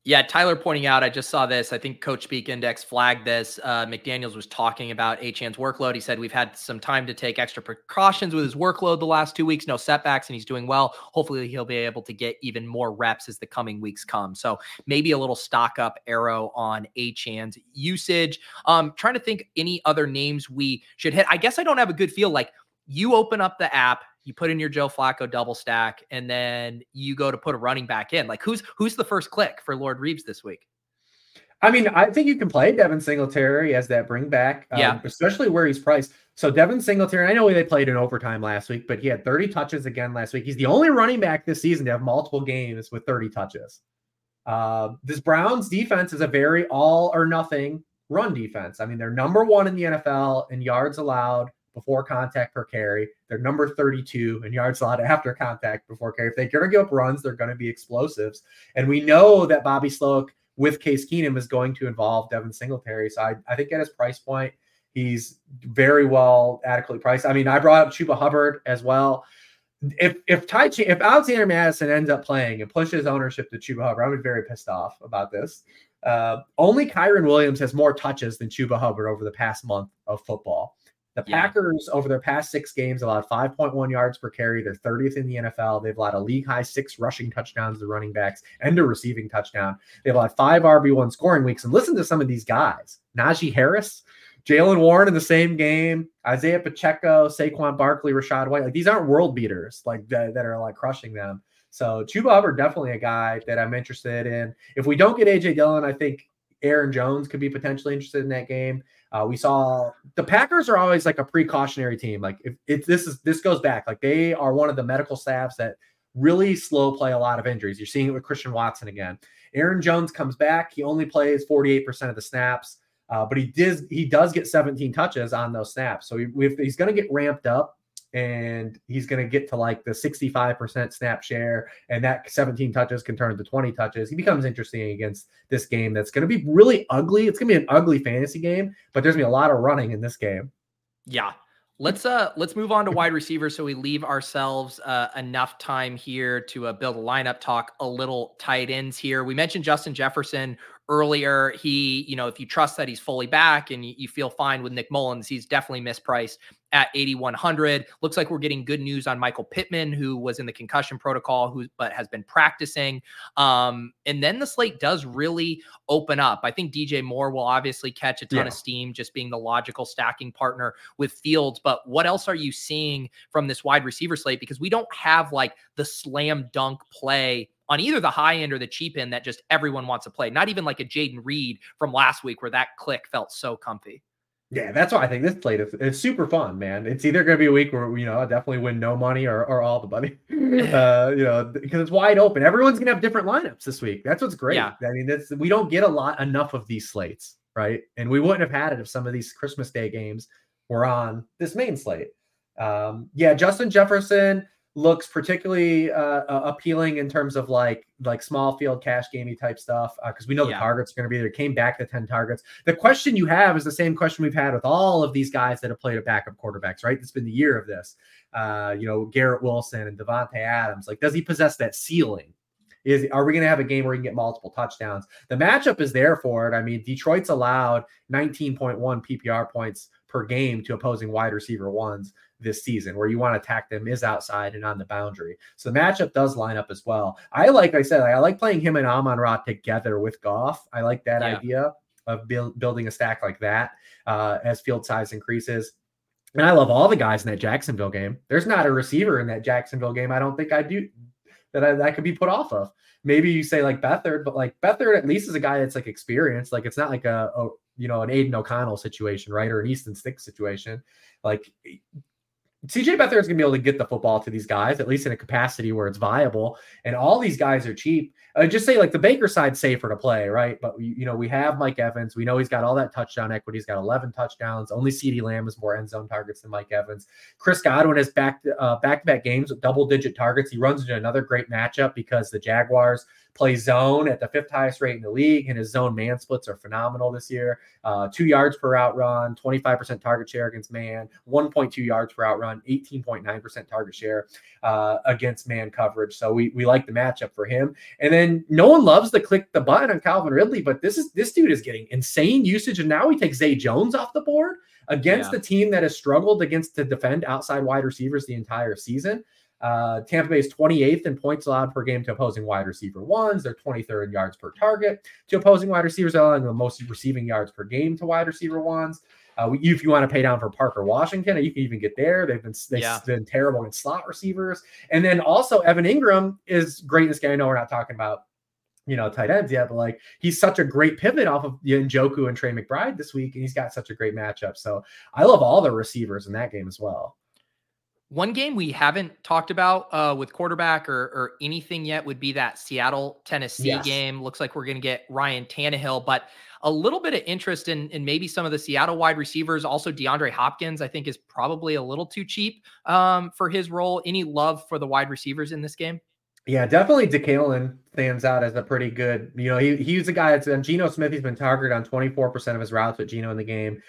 Yeah, Tyler pointing out, I just saw this. I think Coach Speak Index flagged this. Uh, McDaniels was talking about Achane's workload. He said, We've had some time to take extra precautions with his workload the last two weeks, no setbacks, and he's doing well. Hopefully, he'll be able to get even more reps as the coming weeks come. So maybe a little stock up arrow on Achane's usage. Um, trying to think any other names we should hit. I guess I don't have a good feel. Like you open up the app, you put in your Joe Flacco double stack, and then you go to put a running back in. Like who's who's the first click for Lord Reebs this week? I mean, I think you can play Devin Singletary as that bring back, um, Yeah. especially where he's priced. So Devin Singletary, I know they played in overtime last week, but he had 30 touches again last week. He's the only running back this season to have multiple games with 30 touches. Uh, this Browns defense is a very all or nothing run defense. I mean, they're number one in the NFL in yards allowed before contact per carry. They're number 32 in yards allowed after contact before carry. If they're going to give up runs, they're going to be explosives. And we know that Bobby Slowik with Case Keenum is going to involve Devin Singletary. So I, I think at his price point, he's very well adequately priced. I mean, I brought up Chuba Hubbard as well. If if Ty if Alexander Mattison ends up playing and pushes ownership to Chuba Hubbard, I'm very pissed off about this. Uh, only Kyren Williams has more touches than Chuba Hubbard over the past month of football. The Yeah. Packers, over their past six games, allowed 5.1 yards per carry. They're 30th in the NFL. They've allowed a league high six rushing touchdowns to running backs and a receiving touchdown. They've allowed five RB1 scoring weeks. And listen to some of these guys Najee Harris, Jaylen Warren in the same game, Isaiah Pacheco, Saquon Barkley, Rachaad White. Like these aren't world beaters like that, that are like crushing them. So Chuba Hubbard definitely a guy that I'm interested in. If we don't get AJ Dillon, I think Aaron Jones could be potentially interested in that game. Uh, we saw the Packers are always like a precautionary team. Like if, if this is this goes back, like they are one of the medical staffs that really slow play a lot of injuries. You're seeing it with Christian Watson again. Aaron Jones comes back. He only plays 48% of the snaps, uh, but he does he does get 17 touches on those snaps. So if he's going to get ramped up and he's going to get to like the 65% snap share and that 17 touches can turn into 20 touches he becomes interesting against this game that's going to be really ugly it's going to be an ugly fantasy game but there's going to be a lot of running in this game Yeah. Let's uh let's move on to wide receivers so we leave ourselves uh, enough time here to uh, build a lineup talk a little tight ends here. We mentioned Justin Jefferson earlier. He, you know, if you trust that he's fully back and you, you feel fine with Nick Mullens, he's definitely mispriced at 8100. Looks like we're getting good news on Michael Pittman who was in the concussion protocol who but has been practicing. Um and then the slate does really open up. I think DJ Moore will obviously catch a ton Yeah. of steam just being the logical stacking partner with Fields. But what else are you seeing from this wide receiver slate? Because we don't have like the slam dunk play on either the high end or the cheap end that just everyone wants to play. Not even like a Jayden Reed from last week where that click felt so comfy. Yeah that's why i think this plate is it's super fun man. It's either going to be a week where you know i definitely win no money or, or all the money. Uh you know because it's wide open. Everyone's going to have different lineups this week. That's what's great. Yeah. i mean that's we don't get a lot enough of these slates right? And we wouldn't have had it if some of these christmas day games were on this main slate. Um yeah justin jefferson looks particularly uh, uh, appealing in terms of like like small field cash gamey type stuff because we know the targets are going to be there. Came back to ten targets. The question you have is the same question we've had with all of these guys that have played at backup quarterbacks. Right, it's been the year of this. Uh, you know, Garrett Wilson and Davante Adams. Like, does he possess that ceiling? Is are we going to have a game where he can get multiple touchdowns? The matchup is there for it. I mean, Detroit's allowed 19.1 PPR points per game to opposing wide receiver ones this season, where you want to attack them is outside and on the boundary. So the matchup does line up as well. I like I said, I like playing him and Amon Ra together with Goff. I like that Yeah. idea of build, building a stack like that uh, as field size increases. And I love all the guys in that Jacksonville game. There's not a receiver in that Jacksonville game. I don't think I do that I, that could be put off of. Maybe you say like Beathard, but like Beathard at least is a guy that's like experienced. Like it's not like a, a you know an Aidan O'Connell situation, right, or an Easton Stick situation. Like CJ Beathard is going to be able to get the football to these guys, at least in a capacity where it's viable. And all these guys are cheap. I just say like the Baker side's safer to play, right? But you know, we have Mike Evans. We know he's got all that touchdown equity. He's got 11 touchdowns. Only CeeDee Lamb has more end zone targets than Mike Evans. Chris Godwin has back uh, back-to-back games with double-digit targets. He runs into another great matchup because the Jaguars play zone at the fifth highest rate in the league, and his zone man splits are phenomenal this year. Uh, two yards per out run, 25% target share against man, 1.2 yards per out run, 18.9% target share uh, against man coverage. So we we like the matchup for him. And then no one loves to click the button on Calvin Ridley, but this is this dude is getting insane usage, and now he takes Zay Jones off the board against Yeah. the team that has struggled against to defend outside wide receivers the entire season. Uh, Tampa Bay is 28th in points allowed per game to opposing wide receiver ones. They're 23rd in yards per target to opposing wide receivers, allowing the most receiving yards per game to wide receiver ones. Uh, if you want to pay down for Parker Washington, you can even get there. They've been they've Yeah. been terrible in slot receivers, and then also Evan Engram is great in this game. I know we're not talking about you know tight ends yet, but like he's such a great pivot off of Njoku and Trey McBride this week, and he's got such a great matchup. So I love all the receivers in that game as well. One game we haven't talked about uh, with quarterback or, or anything yet would be that Seattle Tennessee Yes. game. Looks like we're going to get Ryan Tannehill, but a little bit of interest in, in maybe some of the Seattle wide receivers. Also, DeAndre Hopkins, I think, is probably a little too cheap um, for his role. Any love for the wide receivers in this game? Yeah, definitely DeKalen stands out as a pretty good, you know, he, he's a guy that's and Geno Smith, he's been targeted on 24% of his routes with Geno in the game.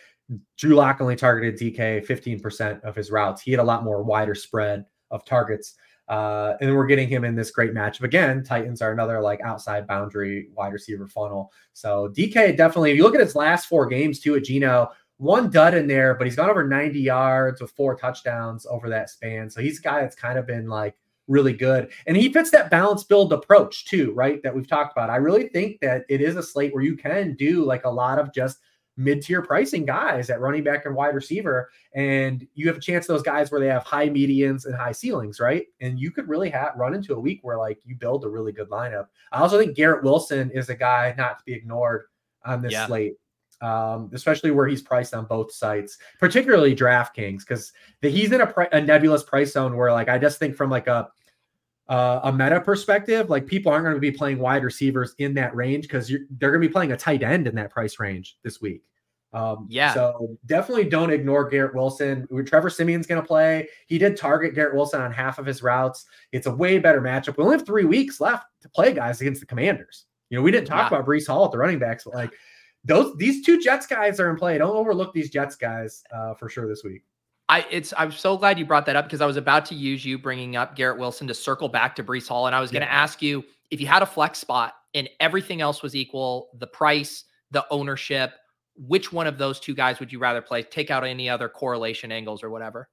Drew Lock only targeted DK 15% of his routes. He had a lot more wider spread of targets. Uh, and we're getting him in this great matchup again. Titans are another like outside boundary wide receiver funnel. So DK definitely, if you look at his last four games too at Geno, one dud in there, but he's gone over 90 yards with four touchdowns over that span. So he's a guy that's kind of been like really good. And he fits that balance build approach too, right? That we've talked about. I really think that it is a slate where you can do like a lot of just mid-tier pricing guys at running back and wide receiver and you have a chance those guys where they have high medians and high ceilings right and you could really have run into a week where like you build a really good lineup i also think garrett wilson is a guy not to be ignored on this Yeah. slate um, especially where he's priced on both sites particularly draftkings because he's in a, pri- a nebulous price zone where like i just think from like a uh, a meta perspective, like people aren't going to be playing wide receivers in that range because they're going to be playing a tight end in that price range this week. Um, Yeah. So definitely don't ignore Garrett Wilson. Trevor Siemian's going to play. He did target Garrett Wilson on half of his routes. It's a way better matchup. We only have three weeks left to play guys against the Commanders. You know, we didn't talk Yeah. about Breece Hall at the running backs, but like those these two Jets guys are in play. Don't overlook these Jets guys uh, for sure this week. I it's I'm so glad you brought that up because I was about to use you bringing up Garrett Wilson to circle back to Breece Hall, and I was going to ask you if you had a flex spot and everything else was equal, the price, the ownership, which one of those two guys would you rather play? Take out any other correlation angles or whatever.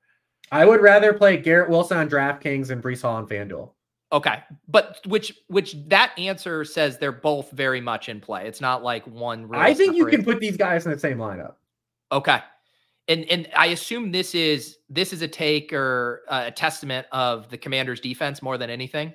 I would rather play Garrett Wilson on DraftKings and Breece Hall on FanDuel. Okay, but which which that answer says they're both very much in play. It's not like one. I think you can put these guys in the same lineup. Okay. And and I assume this is this is a take or uh, a testament of the Commanders' defense more than anything.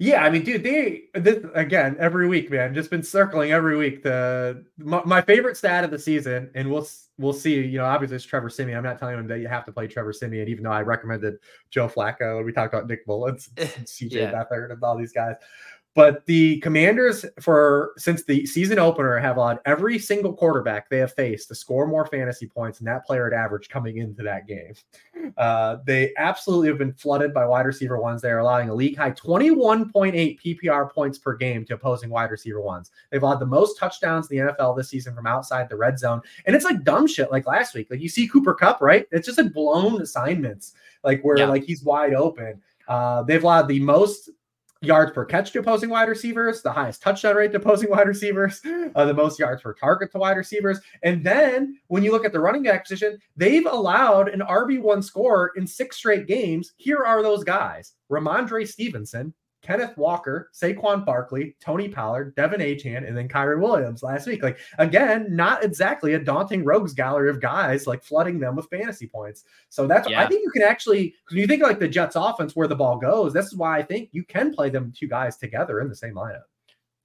Yeah, I mean, dude, they this again every week, man. Just been circling every week. The my, my favorite stat of the season, and we'll we'll see. You know, obviously it's Trevor Siemian. I'm not telling him that you have to play Trevor Siemian, even though I recommended Joe Flacco we talked about Nick Mullens, and CJ Yeah. Beathard, and all these guys. But the Commanders, for since the season opener, have allowed every single quarterback they have faced to score more fantasy points than that player at average coming into that game. Uh, they absolutely have been flooded by wide receiver ones. They're allowing a league high 21.8 PPR points per game to opposing wide receiver ones. They've allowed the most touchdowns in the NFL this season from outside the red zone. And it's like dumb shit like last week. Like you see Cooper Kupp, right? It's just like blown assignments, like where Yeah. like he's wide open. Uh, they've allowed the most yards per catch to opposing wide receivers, the highest touchdown rate to opposing wide receivers, uh, the most yards per target to wide receivers. And then when you look at the running back position, they've allowed an RB1 score in six straight games. Here are those guys Rhamondre Stevenson, Kenneth Walker, Saquon Barkley, Tony Pollard, De'Von Achane, and then Kyren Williams last week. Like, again, not exactly a daunting rogues gallery of guys like flooding them with fantasy points. So that's I think you can actually, when you think like the Jets offense where the ball goes, this is why I think you can play them two guys together in the same lineup.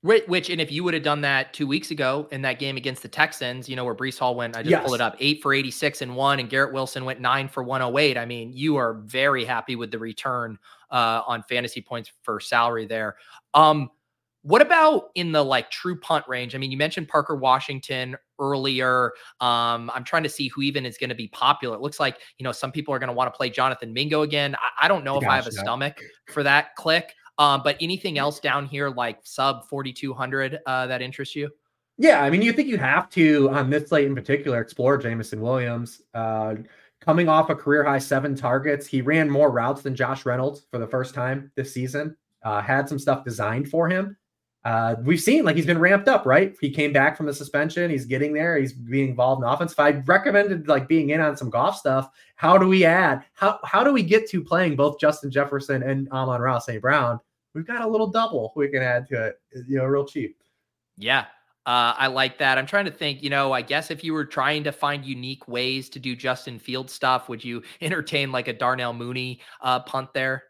Which, which, and if you would have done that two weeks ago in that game against the Texans, you know, where Breece Hall went, I just pulled Yes. it up, eight for 86 and one, and Garrett Wilson went nine for 108. I mean, you are very happy with the return uh, on fantasy points for salary there. Um, what about in the like true punt range? I mean, you mentioned Parker Washington earlier. Um, I'm trying to see who even is going to be popular. It looks like, you know, some people are going to want to play Jonathan Mingo again. I, I don't know if I have a stomach for that click. Um, but anything else down here like sub 4200 uh, that interests you? Yeah, I mean, you think you have to on this slate in particular explore Jameson Williams. Uh, coming off a career high seven targets, he ran more routes than Josh Reynolds for the first time this season. Uh, had some stuff designed for him. Uh, we've seen like he's been ramped up, right? He came back from the suspension. He's getting there. He's being involved in offense. If I recommended like being in on some Goff stuff, how do we add? How how do we get to playing both Justin Jefferson and Amon Ross St. Brown? We've got a little double we can add to it, you know, real cheap. Yeah. Uh, I like that. I'm trying to think, you know, I guess if you were trying to find unique ways to do Justin Field stuff, would you entertain like a Darnell Mooney uh, punt there?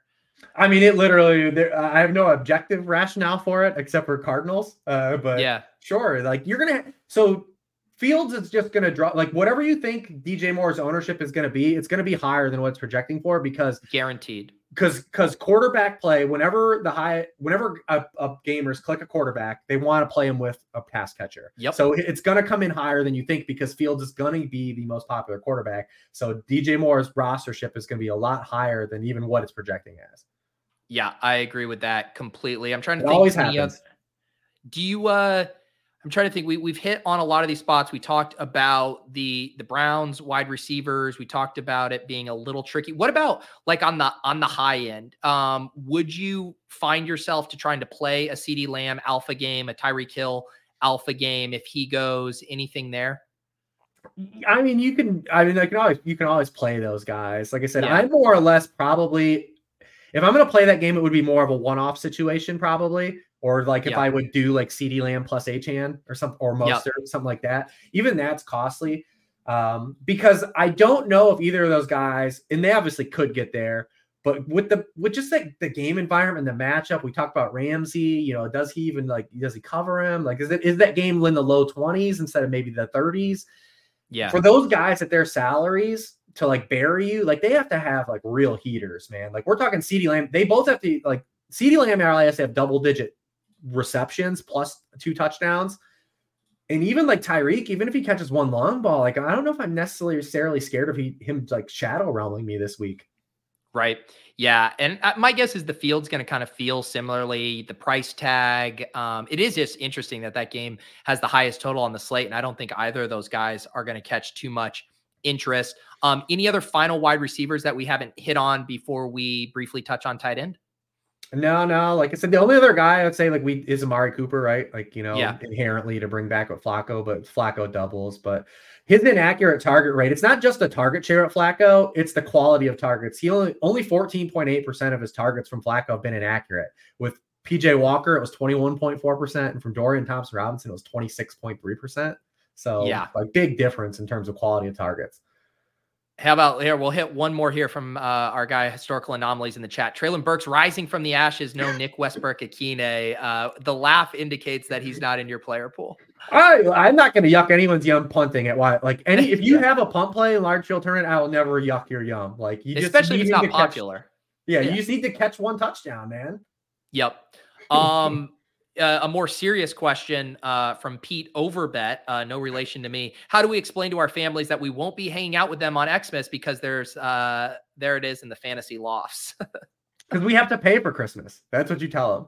I mean, it literally. There, I have no objective rationale for it except for Cardinals. Uh, but yeah. sure, like you're gonna. So Fields is just going to drop like whatever you think DJ Moore's ownership is going to be, it's going to be higher than what it's projecting for because Guaranteed. because because quarterback play whenever the high whenever a, a gamers click a quarterback they want to play him with a pass catcher Yep. so it's going to come in higher than you think because fields is going to be the most popular quarterback so dj moore's rostership is going to be a lot higher than even what it's projecting as Yeah, I agree with that completely. I'm trying to it think. always happens oth- do you uh I'm trying to think we we've hit on a lot of these spots. We talked about the the Browns wide receivers. We talked about it being a little tricky. What about like on the on the high end? Um would you find yourself to trying to play a CeeDee Lamb alpha game, a Tyreek Hill alpha game if he goes anything there? i mean you can i mean i can always you can always play those guys like i said Yeah. i'm more or less probably if i'm going to play that game it would be more of a one-off situation probably or like if Yeah. i would do like CeeDee lamb plus achane or something or Yeah. Mostert, something like that even that's costly um because i don't know if either of those guys and they obviously could get there but with the with just like the game environment the matchup we talked about ramsey you know does he even like does he cover him like is it is that game in the low 20s instead of maybe the 30s Yeah. for those guys at their salaries to like bury you, like they have to have like real heaters, man. Like we're talking CeeDee Lamb, they both have to like CeeDee Lamb and RLS have double digit receptions plus two touchdowns. And even like Tyreek, even if he catches one long ball, like I don't know if I'm necessarily scared of he, him like shadow realming me this week. Right. Yeah. And uh, my guess is the field's going to kind of feel similarly. The price tag. Um, it is just interesting that that game has the highest total on the slate. And I don't think either of those guys are going to catch too much interest. Um, any other final wide receivers that we haven't hit on before we briefly touch on tight end? No, no. Like I said, the only other guy I would say like we is Amari Cooper, right? Like you know, Yeah. inherently to bring back with Flacco, but Flacco doubles. But his inaccurate target rate. It's not just the target share at Flacco; it's the quality of targets. He only only fourteen point eight percent of his targets from Flacco have been inaccurate. With PJ Walker, it was twenty one point four percent, and from Dorian Thompson Robinson, it was twenty six point three percent. So Yeah. like big difference in terms of quality of targets. How about here? We'll hit one more here from uh, our guy, Historical Anomalies in the chat. Treylon Burks rising from the ashes. No Nick Westbrook Ikhine. Uh, the laugh indicates that he's not in your player pool. I I'm not going to yuck anyone's yum punting at why. Like any, if you have a punt play in large field tournament, I will never yuck your yum. Like you just Especially if it's not to catch- popular. yeah, Yeah. you just need to catch one touchdown, man. Yep. Um, uh, a more serious question uh, from Pete Overbet, uh, no relation to me. How do we explain to our families that we won't be hanging out with them on Xmas because there's uh, there it is in the fantasy lofts? Because we have to pay for Christmas. That's what you tell them.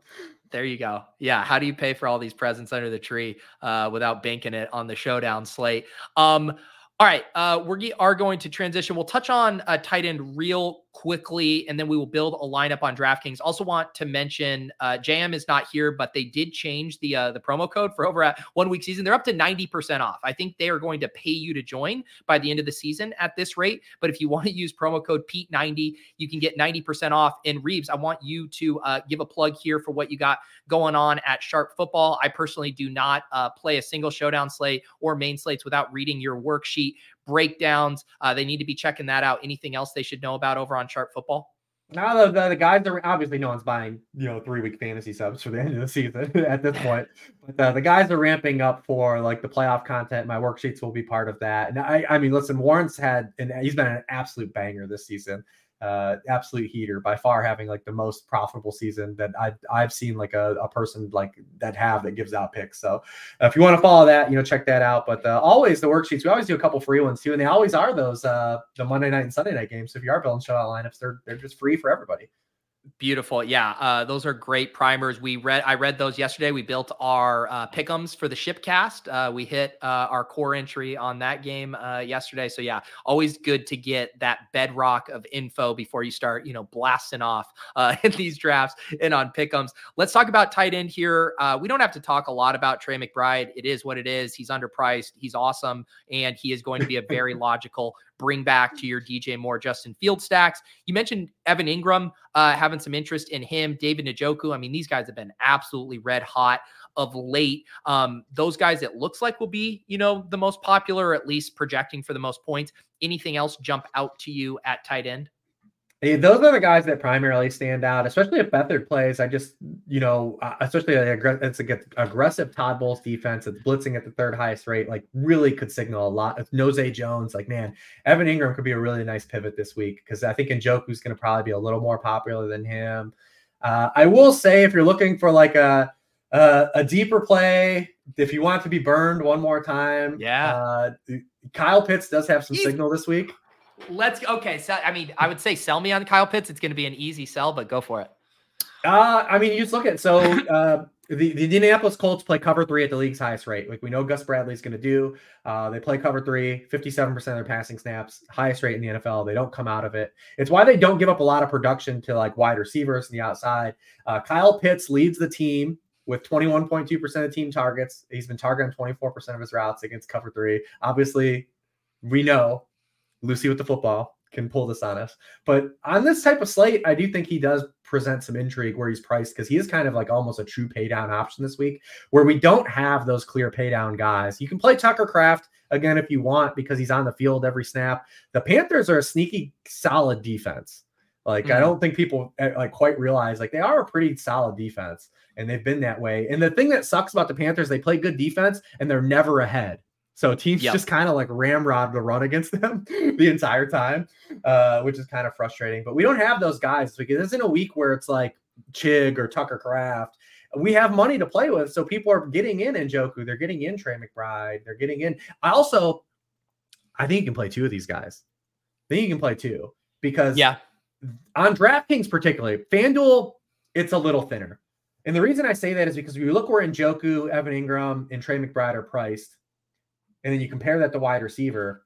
there you go. Yeah. How do you pay for all these presents under the tree uh, without banking it on the showdown slate? Um, all right, uh, we are going to transition. We'll touch on a tight end real quickly, and then we will build a lineup on DraftKings. Also, want to mention uh, JM is not here, but they did change the uh, the promo code for over at one week season. They're up to ninety percent off. I think they are going to pay you to join by the end of the season at this rate. But if you want to use promo code Pete ninety, you can get ninety percent off. And Reebs, I want you to uh, give a plug here for what you got going on at Sharp Football. I personally do not uh, play a single showdown slate or main slates without reading your worksheet breakdowns. Uh, they need to be checking that out. Anything else they should know about over on Sharp Football? Now the, the, the guys are obviously no one's buying you know three week fantasy subs for the end of the season at this point. But uh, the guys are ramping up for like the playoff content. My worksheets will be part of that. And I I mean listen, Warren's had and he's been an absolute banger this season. Uh, absolute heater by far having like the most profitable season that I've I've seen like a, a person like that have that gives out picks. So if you want to follow that, you know, check that out. But uh, always the worksheets, we always do a couple free ones too, and they always are those uh the Monday night and Sunday night games. So if you are building shutout lineups, they're they're just free for everybody. Beautiful. Yeah. Uh, those are great primers. We read, I read those yesterday. We built our uh, pick'ems for the shipcast. Uh, we hit uh, our core entry on that game uh, yesterday. So yeah, always good to get that bedrock of info before you start, you know, blasting off uh, in these drafts and on pickums. Let's talk about tight end here. Uh, we don't have to talk a lot about Trey McBride. It is what it is. He's underpriced. He's awesome. And he is going to be a very logical bring back to your DJ Moore, Justin Field stacks. You mentioned Evan Engram uh, having some interest in him, David Njoku. I mean, these guys have been absolutely red hot of late. Um, those guys, it looks like will be, you know, the most popular, or at least projecting for the most points. Anything else jump out to you at tight end? Eh, Those are the guys that primarily stand out, especially if Beathard plays. I just, you know, uh, especially aggr- it's a aggressive Todd Bowles defense. It's blitzing at the third highest rate. Like, really could signal a lot. If Nose Jones, like, man, Evan Engram could be a really nice pivot this week because I think Njoku's going to probably be a little more popular than him. Uh, I will say, if you're looking for like a a, a deeper play, if you want to be burned one more time, Yeah. uh, Kyle Pitts does have some He's- signal this week. Let's okay. So I mean, I would say sell me on Kyle Pitts. It's going to be an easy sell, but go for it. Uh, I mean, you just look at so uh, the, the Indianapolis Colts play cover three at the league's highest rate. Like we know Gus Bradley's going to do. Uh, they play cover three, 57% of their passing snaps, highest rate in the NFL. They don't come out of it. It's why they don't give up a lot of production to like wide receivers on the outside. Uh, Kyle Pitts leads the team with 21.2% of team targets. He's been targeting 24% of his routes against cover three. Obviously, we know Lucy with the football can pull this on us. But on this type of slate, I do think he does present some intrigue where he's priced because he is kind of like almost a true pay down option this week where we don't have those clear pay down guys. You can play Tucker Kraft again if you want because he's on the field every snap. The Panthers are a sneaky solid defense. Like I Mhm. don't think people eh, like quite realize like they are a pretty solid defense and they've been that way. And the thing that sucks about the Panthers, they play good defense and they're never ahead. So teams Yep. just kind of like ramrod the run against them the entire time, uh, which is kind of frustrating. But we don't have those guys because it's in a week where it's like Chig or Tucker Kraft. We have money to play with, so people are getting in Njoku. They're getting in Trey McBride. They're getting in. I also, I think you can play two of these guys. I think you can play two because Yeah. on DraftKings particularly, FanDuel, it's a little thinner. And the reason I say that is because if you look where Njoku, Evan Engram, and Trey McBride are priced, and then you compare that to wide receiver,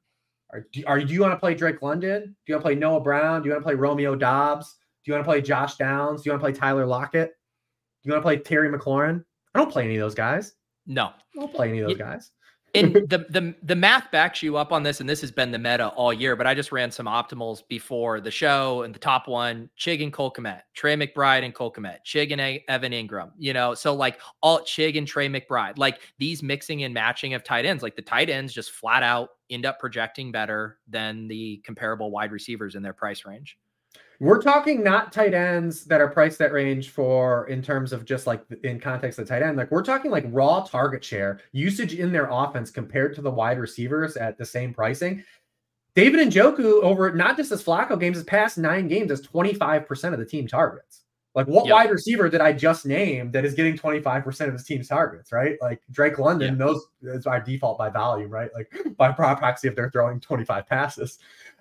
are, do, are do you want to play Drake London? Do you want to play Noah Brown? Do you want to play Romeo Doubs? Do you want to play Josh Downs? Do you want to play Tyler Lockett? Do you want to play Terry McLaurin? I don't play any of those guys. No. I don't play any of those Yeah. guys. And the the the math backs you up on this, and this has been the meta all year. But I just ran some optimals before the show, and the top one: Chig and Cole Kmet, Trey McBride and Cole Kmet, Chig and A- Evan Engram. You know, so like all Chig and Trey McBride, like these mixing and matching of tight ends, like the tight ends just flat out end up projecting better than the comparable wide receivers in their price range. We're talking not tight ends that are priced that range for in terms of just like in context of the tight end. Like we're talking like raw target share usage in their offense compared to the wide receivers at the same pricing. David Njoku over not just his Flacco games, his past nine games is 25% of the team targets. Like what Yep. wide receiver did I just name that is getting 25% of his team's targets, right? Like Drake London, those is by default by volume, right? Like by proxy if they're throwing 25 passes.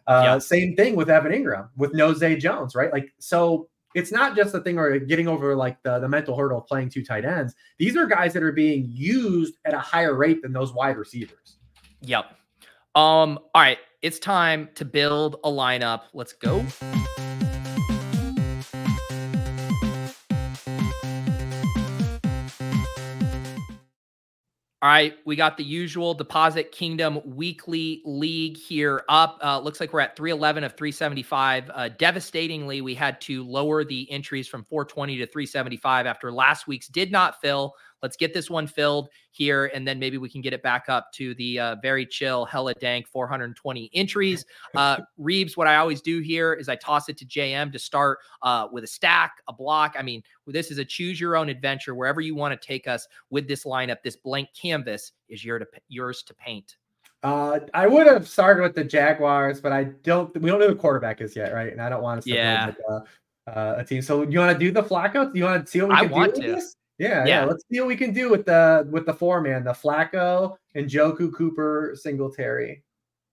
Uh, Yeah. Same thing with Evan Engram, with Nose Jones, right? Like, so it's not just the thing or getting over like the, the mental hurdle of playing two tight ends. These are guys that are being used at a higher rate than those wide receivers. Yep. Um. All right. It's time to build a lineup. Let's go. All right, we got the usual Deposit Kingdom weekly league here up. Uh, looks like we're at 311 of 375. Uh, devastatingly, we had to lower the entries from 420 to 375 after last week's did not fill. Let's get this one filled here, and then maybe we can get it back up to the uh, very chill, hella dank 420 entries. Uh, Reebs, what I always do here is I toss it to JM to start uh, with a stack, a block. I mean, this is a choose your own adventure. Wherever you want to take us with this lineup, this blank canvas is your to, yours to paint. Uh, I would have started with the Jaguars, but I don't. We don't know who the quarterback is yet, right? And I don't want to. Yeah. Like, uh, uh, a team. So you want to do the Flacco? Do you want to see what we I can want do with to. this? Yeah, yeah, Yeah. Let's see what we can do with the with the four man, the Flacco and Joku Cooper Singletary.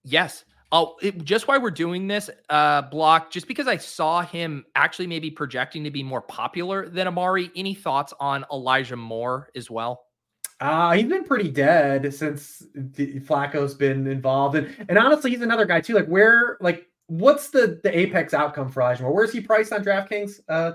Yes. Oh, it, just why we're doing this uh, block, just because I saw him actually maybe projecting to be more popular than Amari. Any thoughts on Elijah Moore as well? Uh, he's been pretty dead since the, Flacco's been involved, and and honestly, he's another guy too. Like where, like what's the the apex outcome for Elijah Moore? Where's he priced on DraftKings? Uh,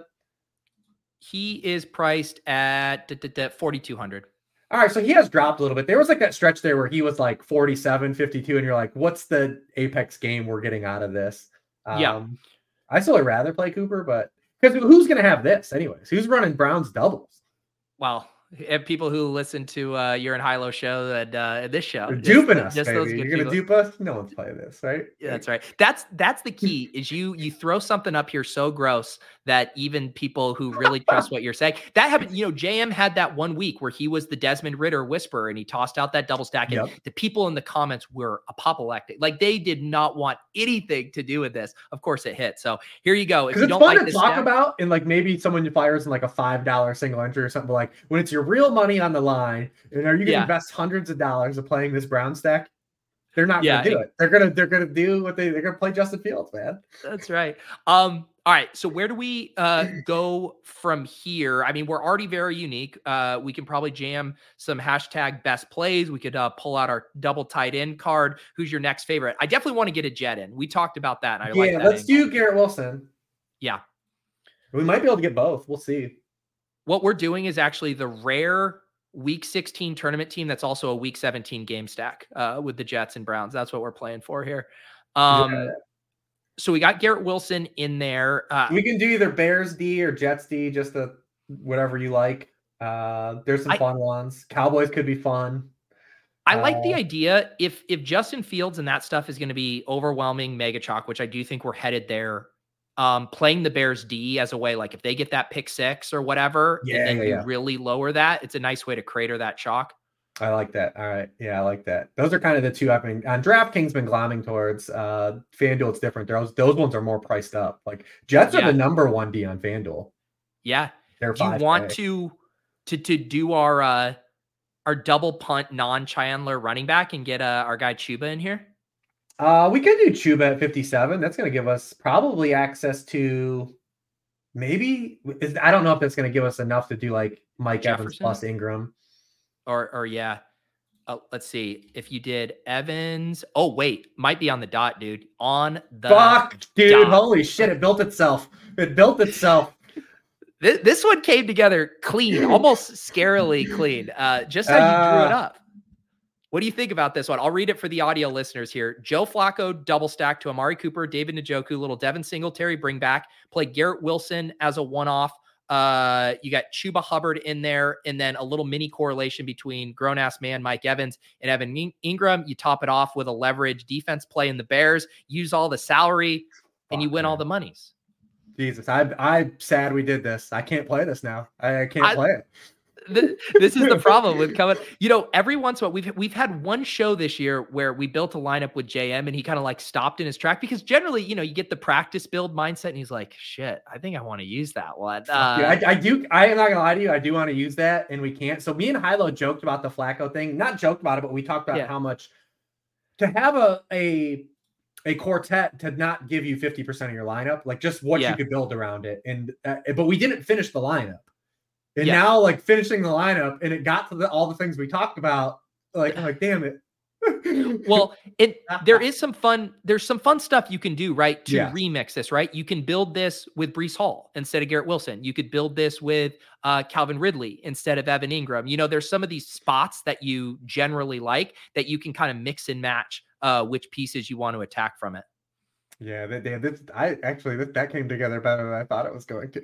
He is priced at 4,200. All right, so he has dropped a little bit. There was like that stretch there where he was like 47, 52, and you're like, what's the apex game we're getting out of this? Yeah. Um, I still would rather play Cooper, but because who's going to have this anyways? Who's running Browns doubles? Well, And people who listen to uh you're in Hilo show and uh this show. You're just- duping us, just those baby. You're gonna people. dupe us? No one's playing this, right? Yeah, that's right. That's that's the key is you you throw something up here so gross that even people who really trust what you're saying. That happened, you know, JM had that one week where he was the Desmond Ridder whisperer and he tossed out that double stack. And Yep. the people in the comments were apoplectic. Like they did not want anything to do with this. Of course it hit. So here you go. If you it's don't fun like to this talk stack- about, and like maybe someone fires in like a five dollar single entry or something. But like when it's your real money on the line, and are you gonna Yeah. invest hundreds of dollars of playing this Brown stack? They're not Yeah, gonna do it-. They're gonna they're gonna do what they they're gonna play Justin Fields, man. That's right. Um, all right. So where do we uh go from here? I mean, we're already very unique. Uh, we can probably jam some hashtag best plays. We could uh pull out our double tight end card. Who's your next favorite? I definitely want to get a jet in. We talked about that. And I like yeah, that. let's angle. do Garrett Wilson. Yeah. We might be able to get both. We'll see. What we're doing is actually the rare week 16 tournament team that's also a week 17 game stack uh with the Jets and Browns. That's what we're playing for here. Um so we got Garrett Wilson in there. Uh, We can do either Bears D or Jets D, just the whatever you like. Uh, there's some I- fun ones. Cowboys could be fun. I like the Uh, idea if if Justin Fields and that stuff is going to be overwhelming mega chalk, which I do think we're headed there. Um, playing the Bears D as a way, like if they get that pick six or whatever, Yeah, and then yeah, you yeah. really lower that, it's a nice way to crater that chalk. I like that. All right. Yeah, I like that. Those are kind of the two I've been on DraftKings been glomming towards. Uh FanDuel, it's different. Those those ones are more priced up. Like Jets Yeah. are the number one D on FanDuel. Yeah. They're Do you want to to to do our uh our double punt non Chandler running back and get uh, our guy Chuba in here? Uh we could do Chuba at 57. That's gonna give us probably access to maybe is I don't know if that's gonna give us enough to do like Mike Evans plus Engram. Or or yeah. Uh, let's see if you did Evans. Oh wait, might be on the dot, dude. On the Fuck, dude. dot. Holy shit, it built itself. It built itself. This, this one came together clean, almost scarily clean. Uh, just how you drew it Uh, up. What do you think about this one? I'll read it for the audio listeners here. Joe Flacco double stack to Amari Cooper, David Njoku, little Devin Singletary bring back. Play Garrett Wilson as a one off. Uh, you got Chuba Hubbard in there, and then a little mini correlation between grown ass man Mike Evans and Evan Engram. You top it off with a leverage defense play in the Bears. Use all the salary, and you win all the monies. Jesus, I I'm sad we did this. I can't play this now. I, I can't I- play it. Th- this is the problem with coming. You know, every once in a while, we've we've had one show this year where we built a lineup with JM, and he kind of like stopped in his track because generally, you know, you get the practice build mindset, and he's like, "Shit, I think I want to use that one." Uh, Dude, I, I do. I am not gonna lie to you. I do want to use that, and we can't. So me and Hilo joked about the Flacco thing. Not joked about it, but we talked about Yeah. how much to have a a a quartet to not give you fifty percent of your lineup, like just what Yeah. you could build around it. And uh, but we didn't finish the lineup, and Yeah. now like finishing the lineup, and it got to the, all the things we talked about. Like I'm like, damn it. well, it there is some fun. There's some fun stuff you can do, right? To Yeah. remix this, right? You can build this with Breece Hall instead of Garrett Wilson. You could build this with uh, Calvin Ridley instead of Evan Engram. You know, there's some of these spots that you generally like that you can kind of mix and match uh, which pieces you want to attack from it. yeah, that, damn, this I actually that, that came together better than I thought it was going to.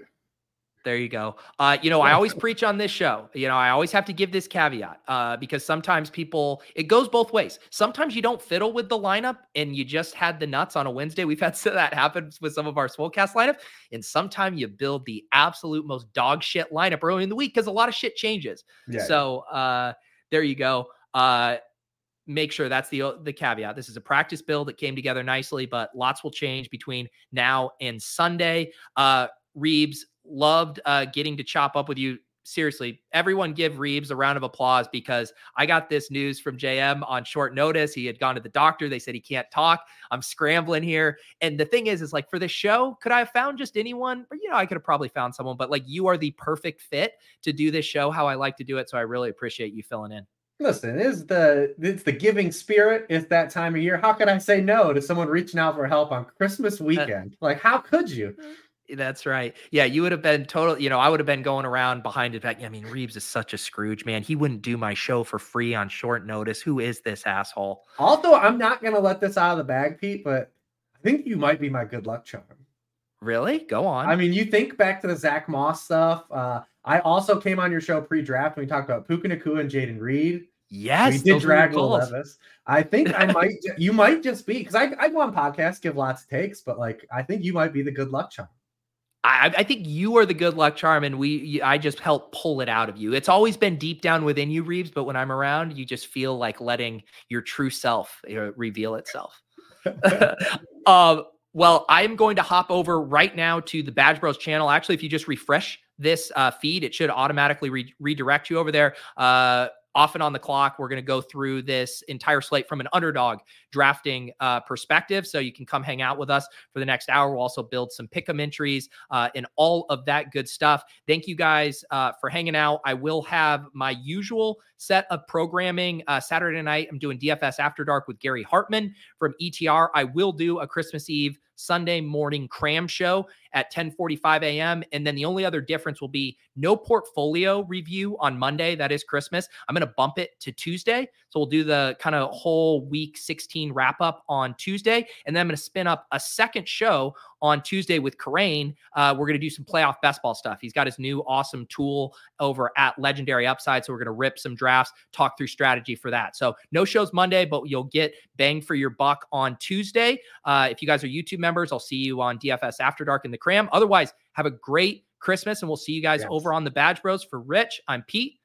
There you go. Uh, you know, I always preach on this show. You know, I always have to give this caveat uh, because sometimes people, it goes both ways. Sometimes you don't fiddle with the lineup and you just had the nuts on a Wednesday. We've had that happens with some of our Swolecast lineup. And sometimes you build the absolute most dog shit lineup early in the week because a lot of shit changes. Yeah. So uh, there you go. Uh, make sure that's the the caveat. This is a practice build that came together nicely, but lots will change between now and Sunday. Uh, Reebs loved uh, getting to chop up with you. Seriously, everyone give Reebs a round of applause because I got this news from JM on short notice. He had gone to the doctor. They said he can't talk. I'm scrambling here. And the thing is, is like for this show, could I have found just anyone? Or, you know, I could have probably found someone, but like you are the perfect fit to do this show how I like to do it. So I really appreciate you filling in. Listen, it's the it's the giving spirit. It's that time of year. How could I say no to someone reaching out for help on Christmas weekend? like, how could you? That's right. Yeah, you would have been total. You know, I would have been going around behind it. Back. I mean, Reebs is such a Scrooge, man. He wouldn't do my show for free on short notice. Who is this asshole? Also, I'm not gonna let this out of the bag, Pete, but I think you might be my good luck charm. Really? Go on. I mean, you think back to the Zack Moss stuff. Uh, I also came on your show pre-draft when we talked about Puka Nacua and Jayden Reed. yes, we did drag Will. Levis. I think I might. you might just be because I I go on podcasts, give lots of takes, but like I think you might be the good luck charm. I, I think you are the good luck charm, and we I just help pull it out of you. It's always been deep down within you, Reebs. But when I'm around, you just feel like letting your true self uh, reveal itself. uh, well, I'm going to hop over right now to the Badge Bros channel. Actually, if you just refresh this uh, feed, it should automatically re- redirect you over there. Uh, often on the clock, we're going to go through this entire slate from an underdog drafting uh, perspective. So you can come hang out with us for the next hour. We'll also build some pick'em entries uh, and all of that good stuff. Thank you guys uh, for hanging out. I will have my usual set of programming uh, Saturday night. I'm doing DFS After Dark with Gary Hartman from ETR. I will do a Christmas Eve Sunday morning cram show at 10:45 a.m. And then the only other difference will be no portfolio review on Monday. That is Christmas. I'm going to bump it to Tuesday. So we'll do the kind of whole week 16 wrap up on Tuesday, and then I'm going to spin up a second show on Tuesday with Karain. Uh, we're going to do some playoff best ball stuff. He's got his new awesome tool over at Legendary Upside. So we're going to rip some drafts, talk through strategy for that. So no shows Monday, but you'll get bang for your buck on Tuesday. Uh, if you guys are YouTube members, I'll see you on DFS After Dark in the Cram. Otherwise, have a great Christmas, and we'll see you guys Yes. over on the Badge Bros. For Rich, I'm Pete.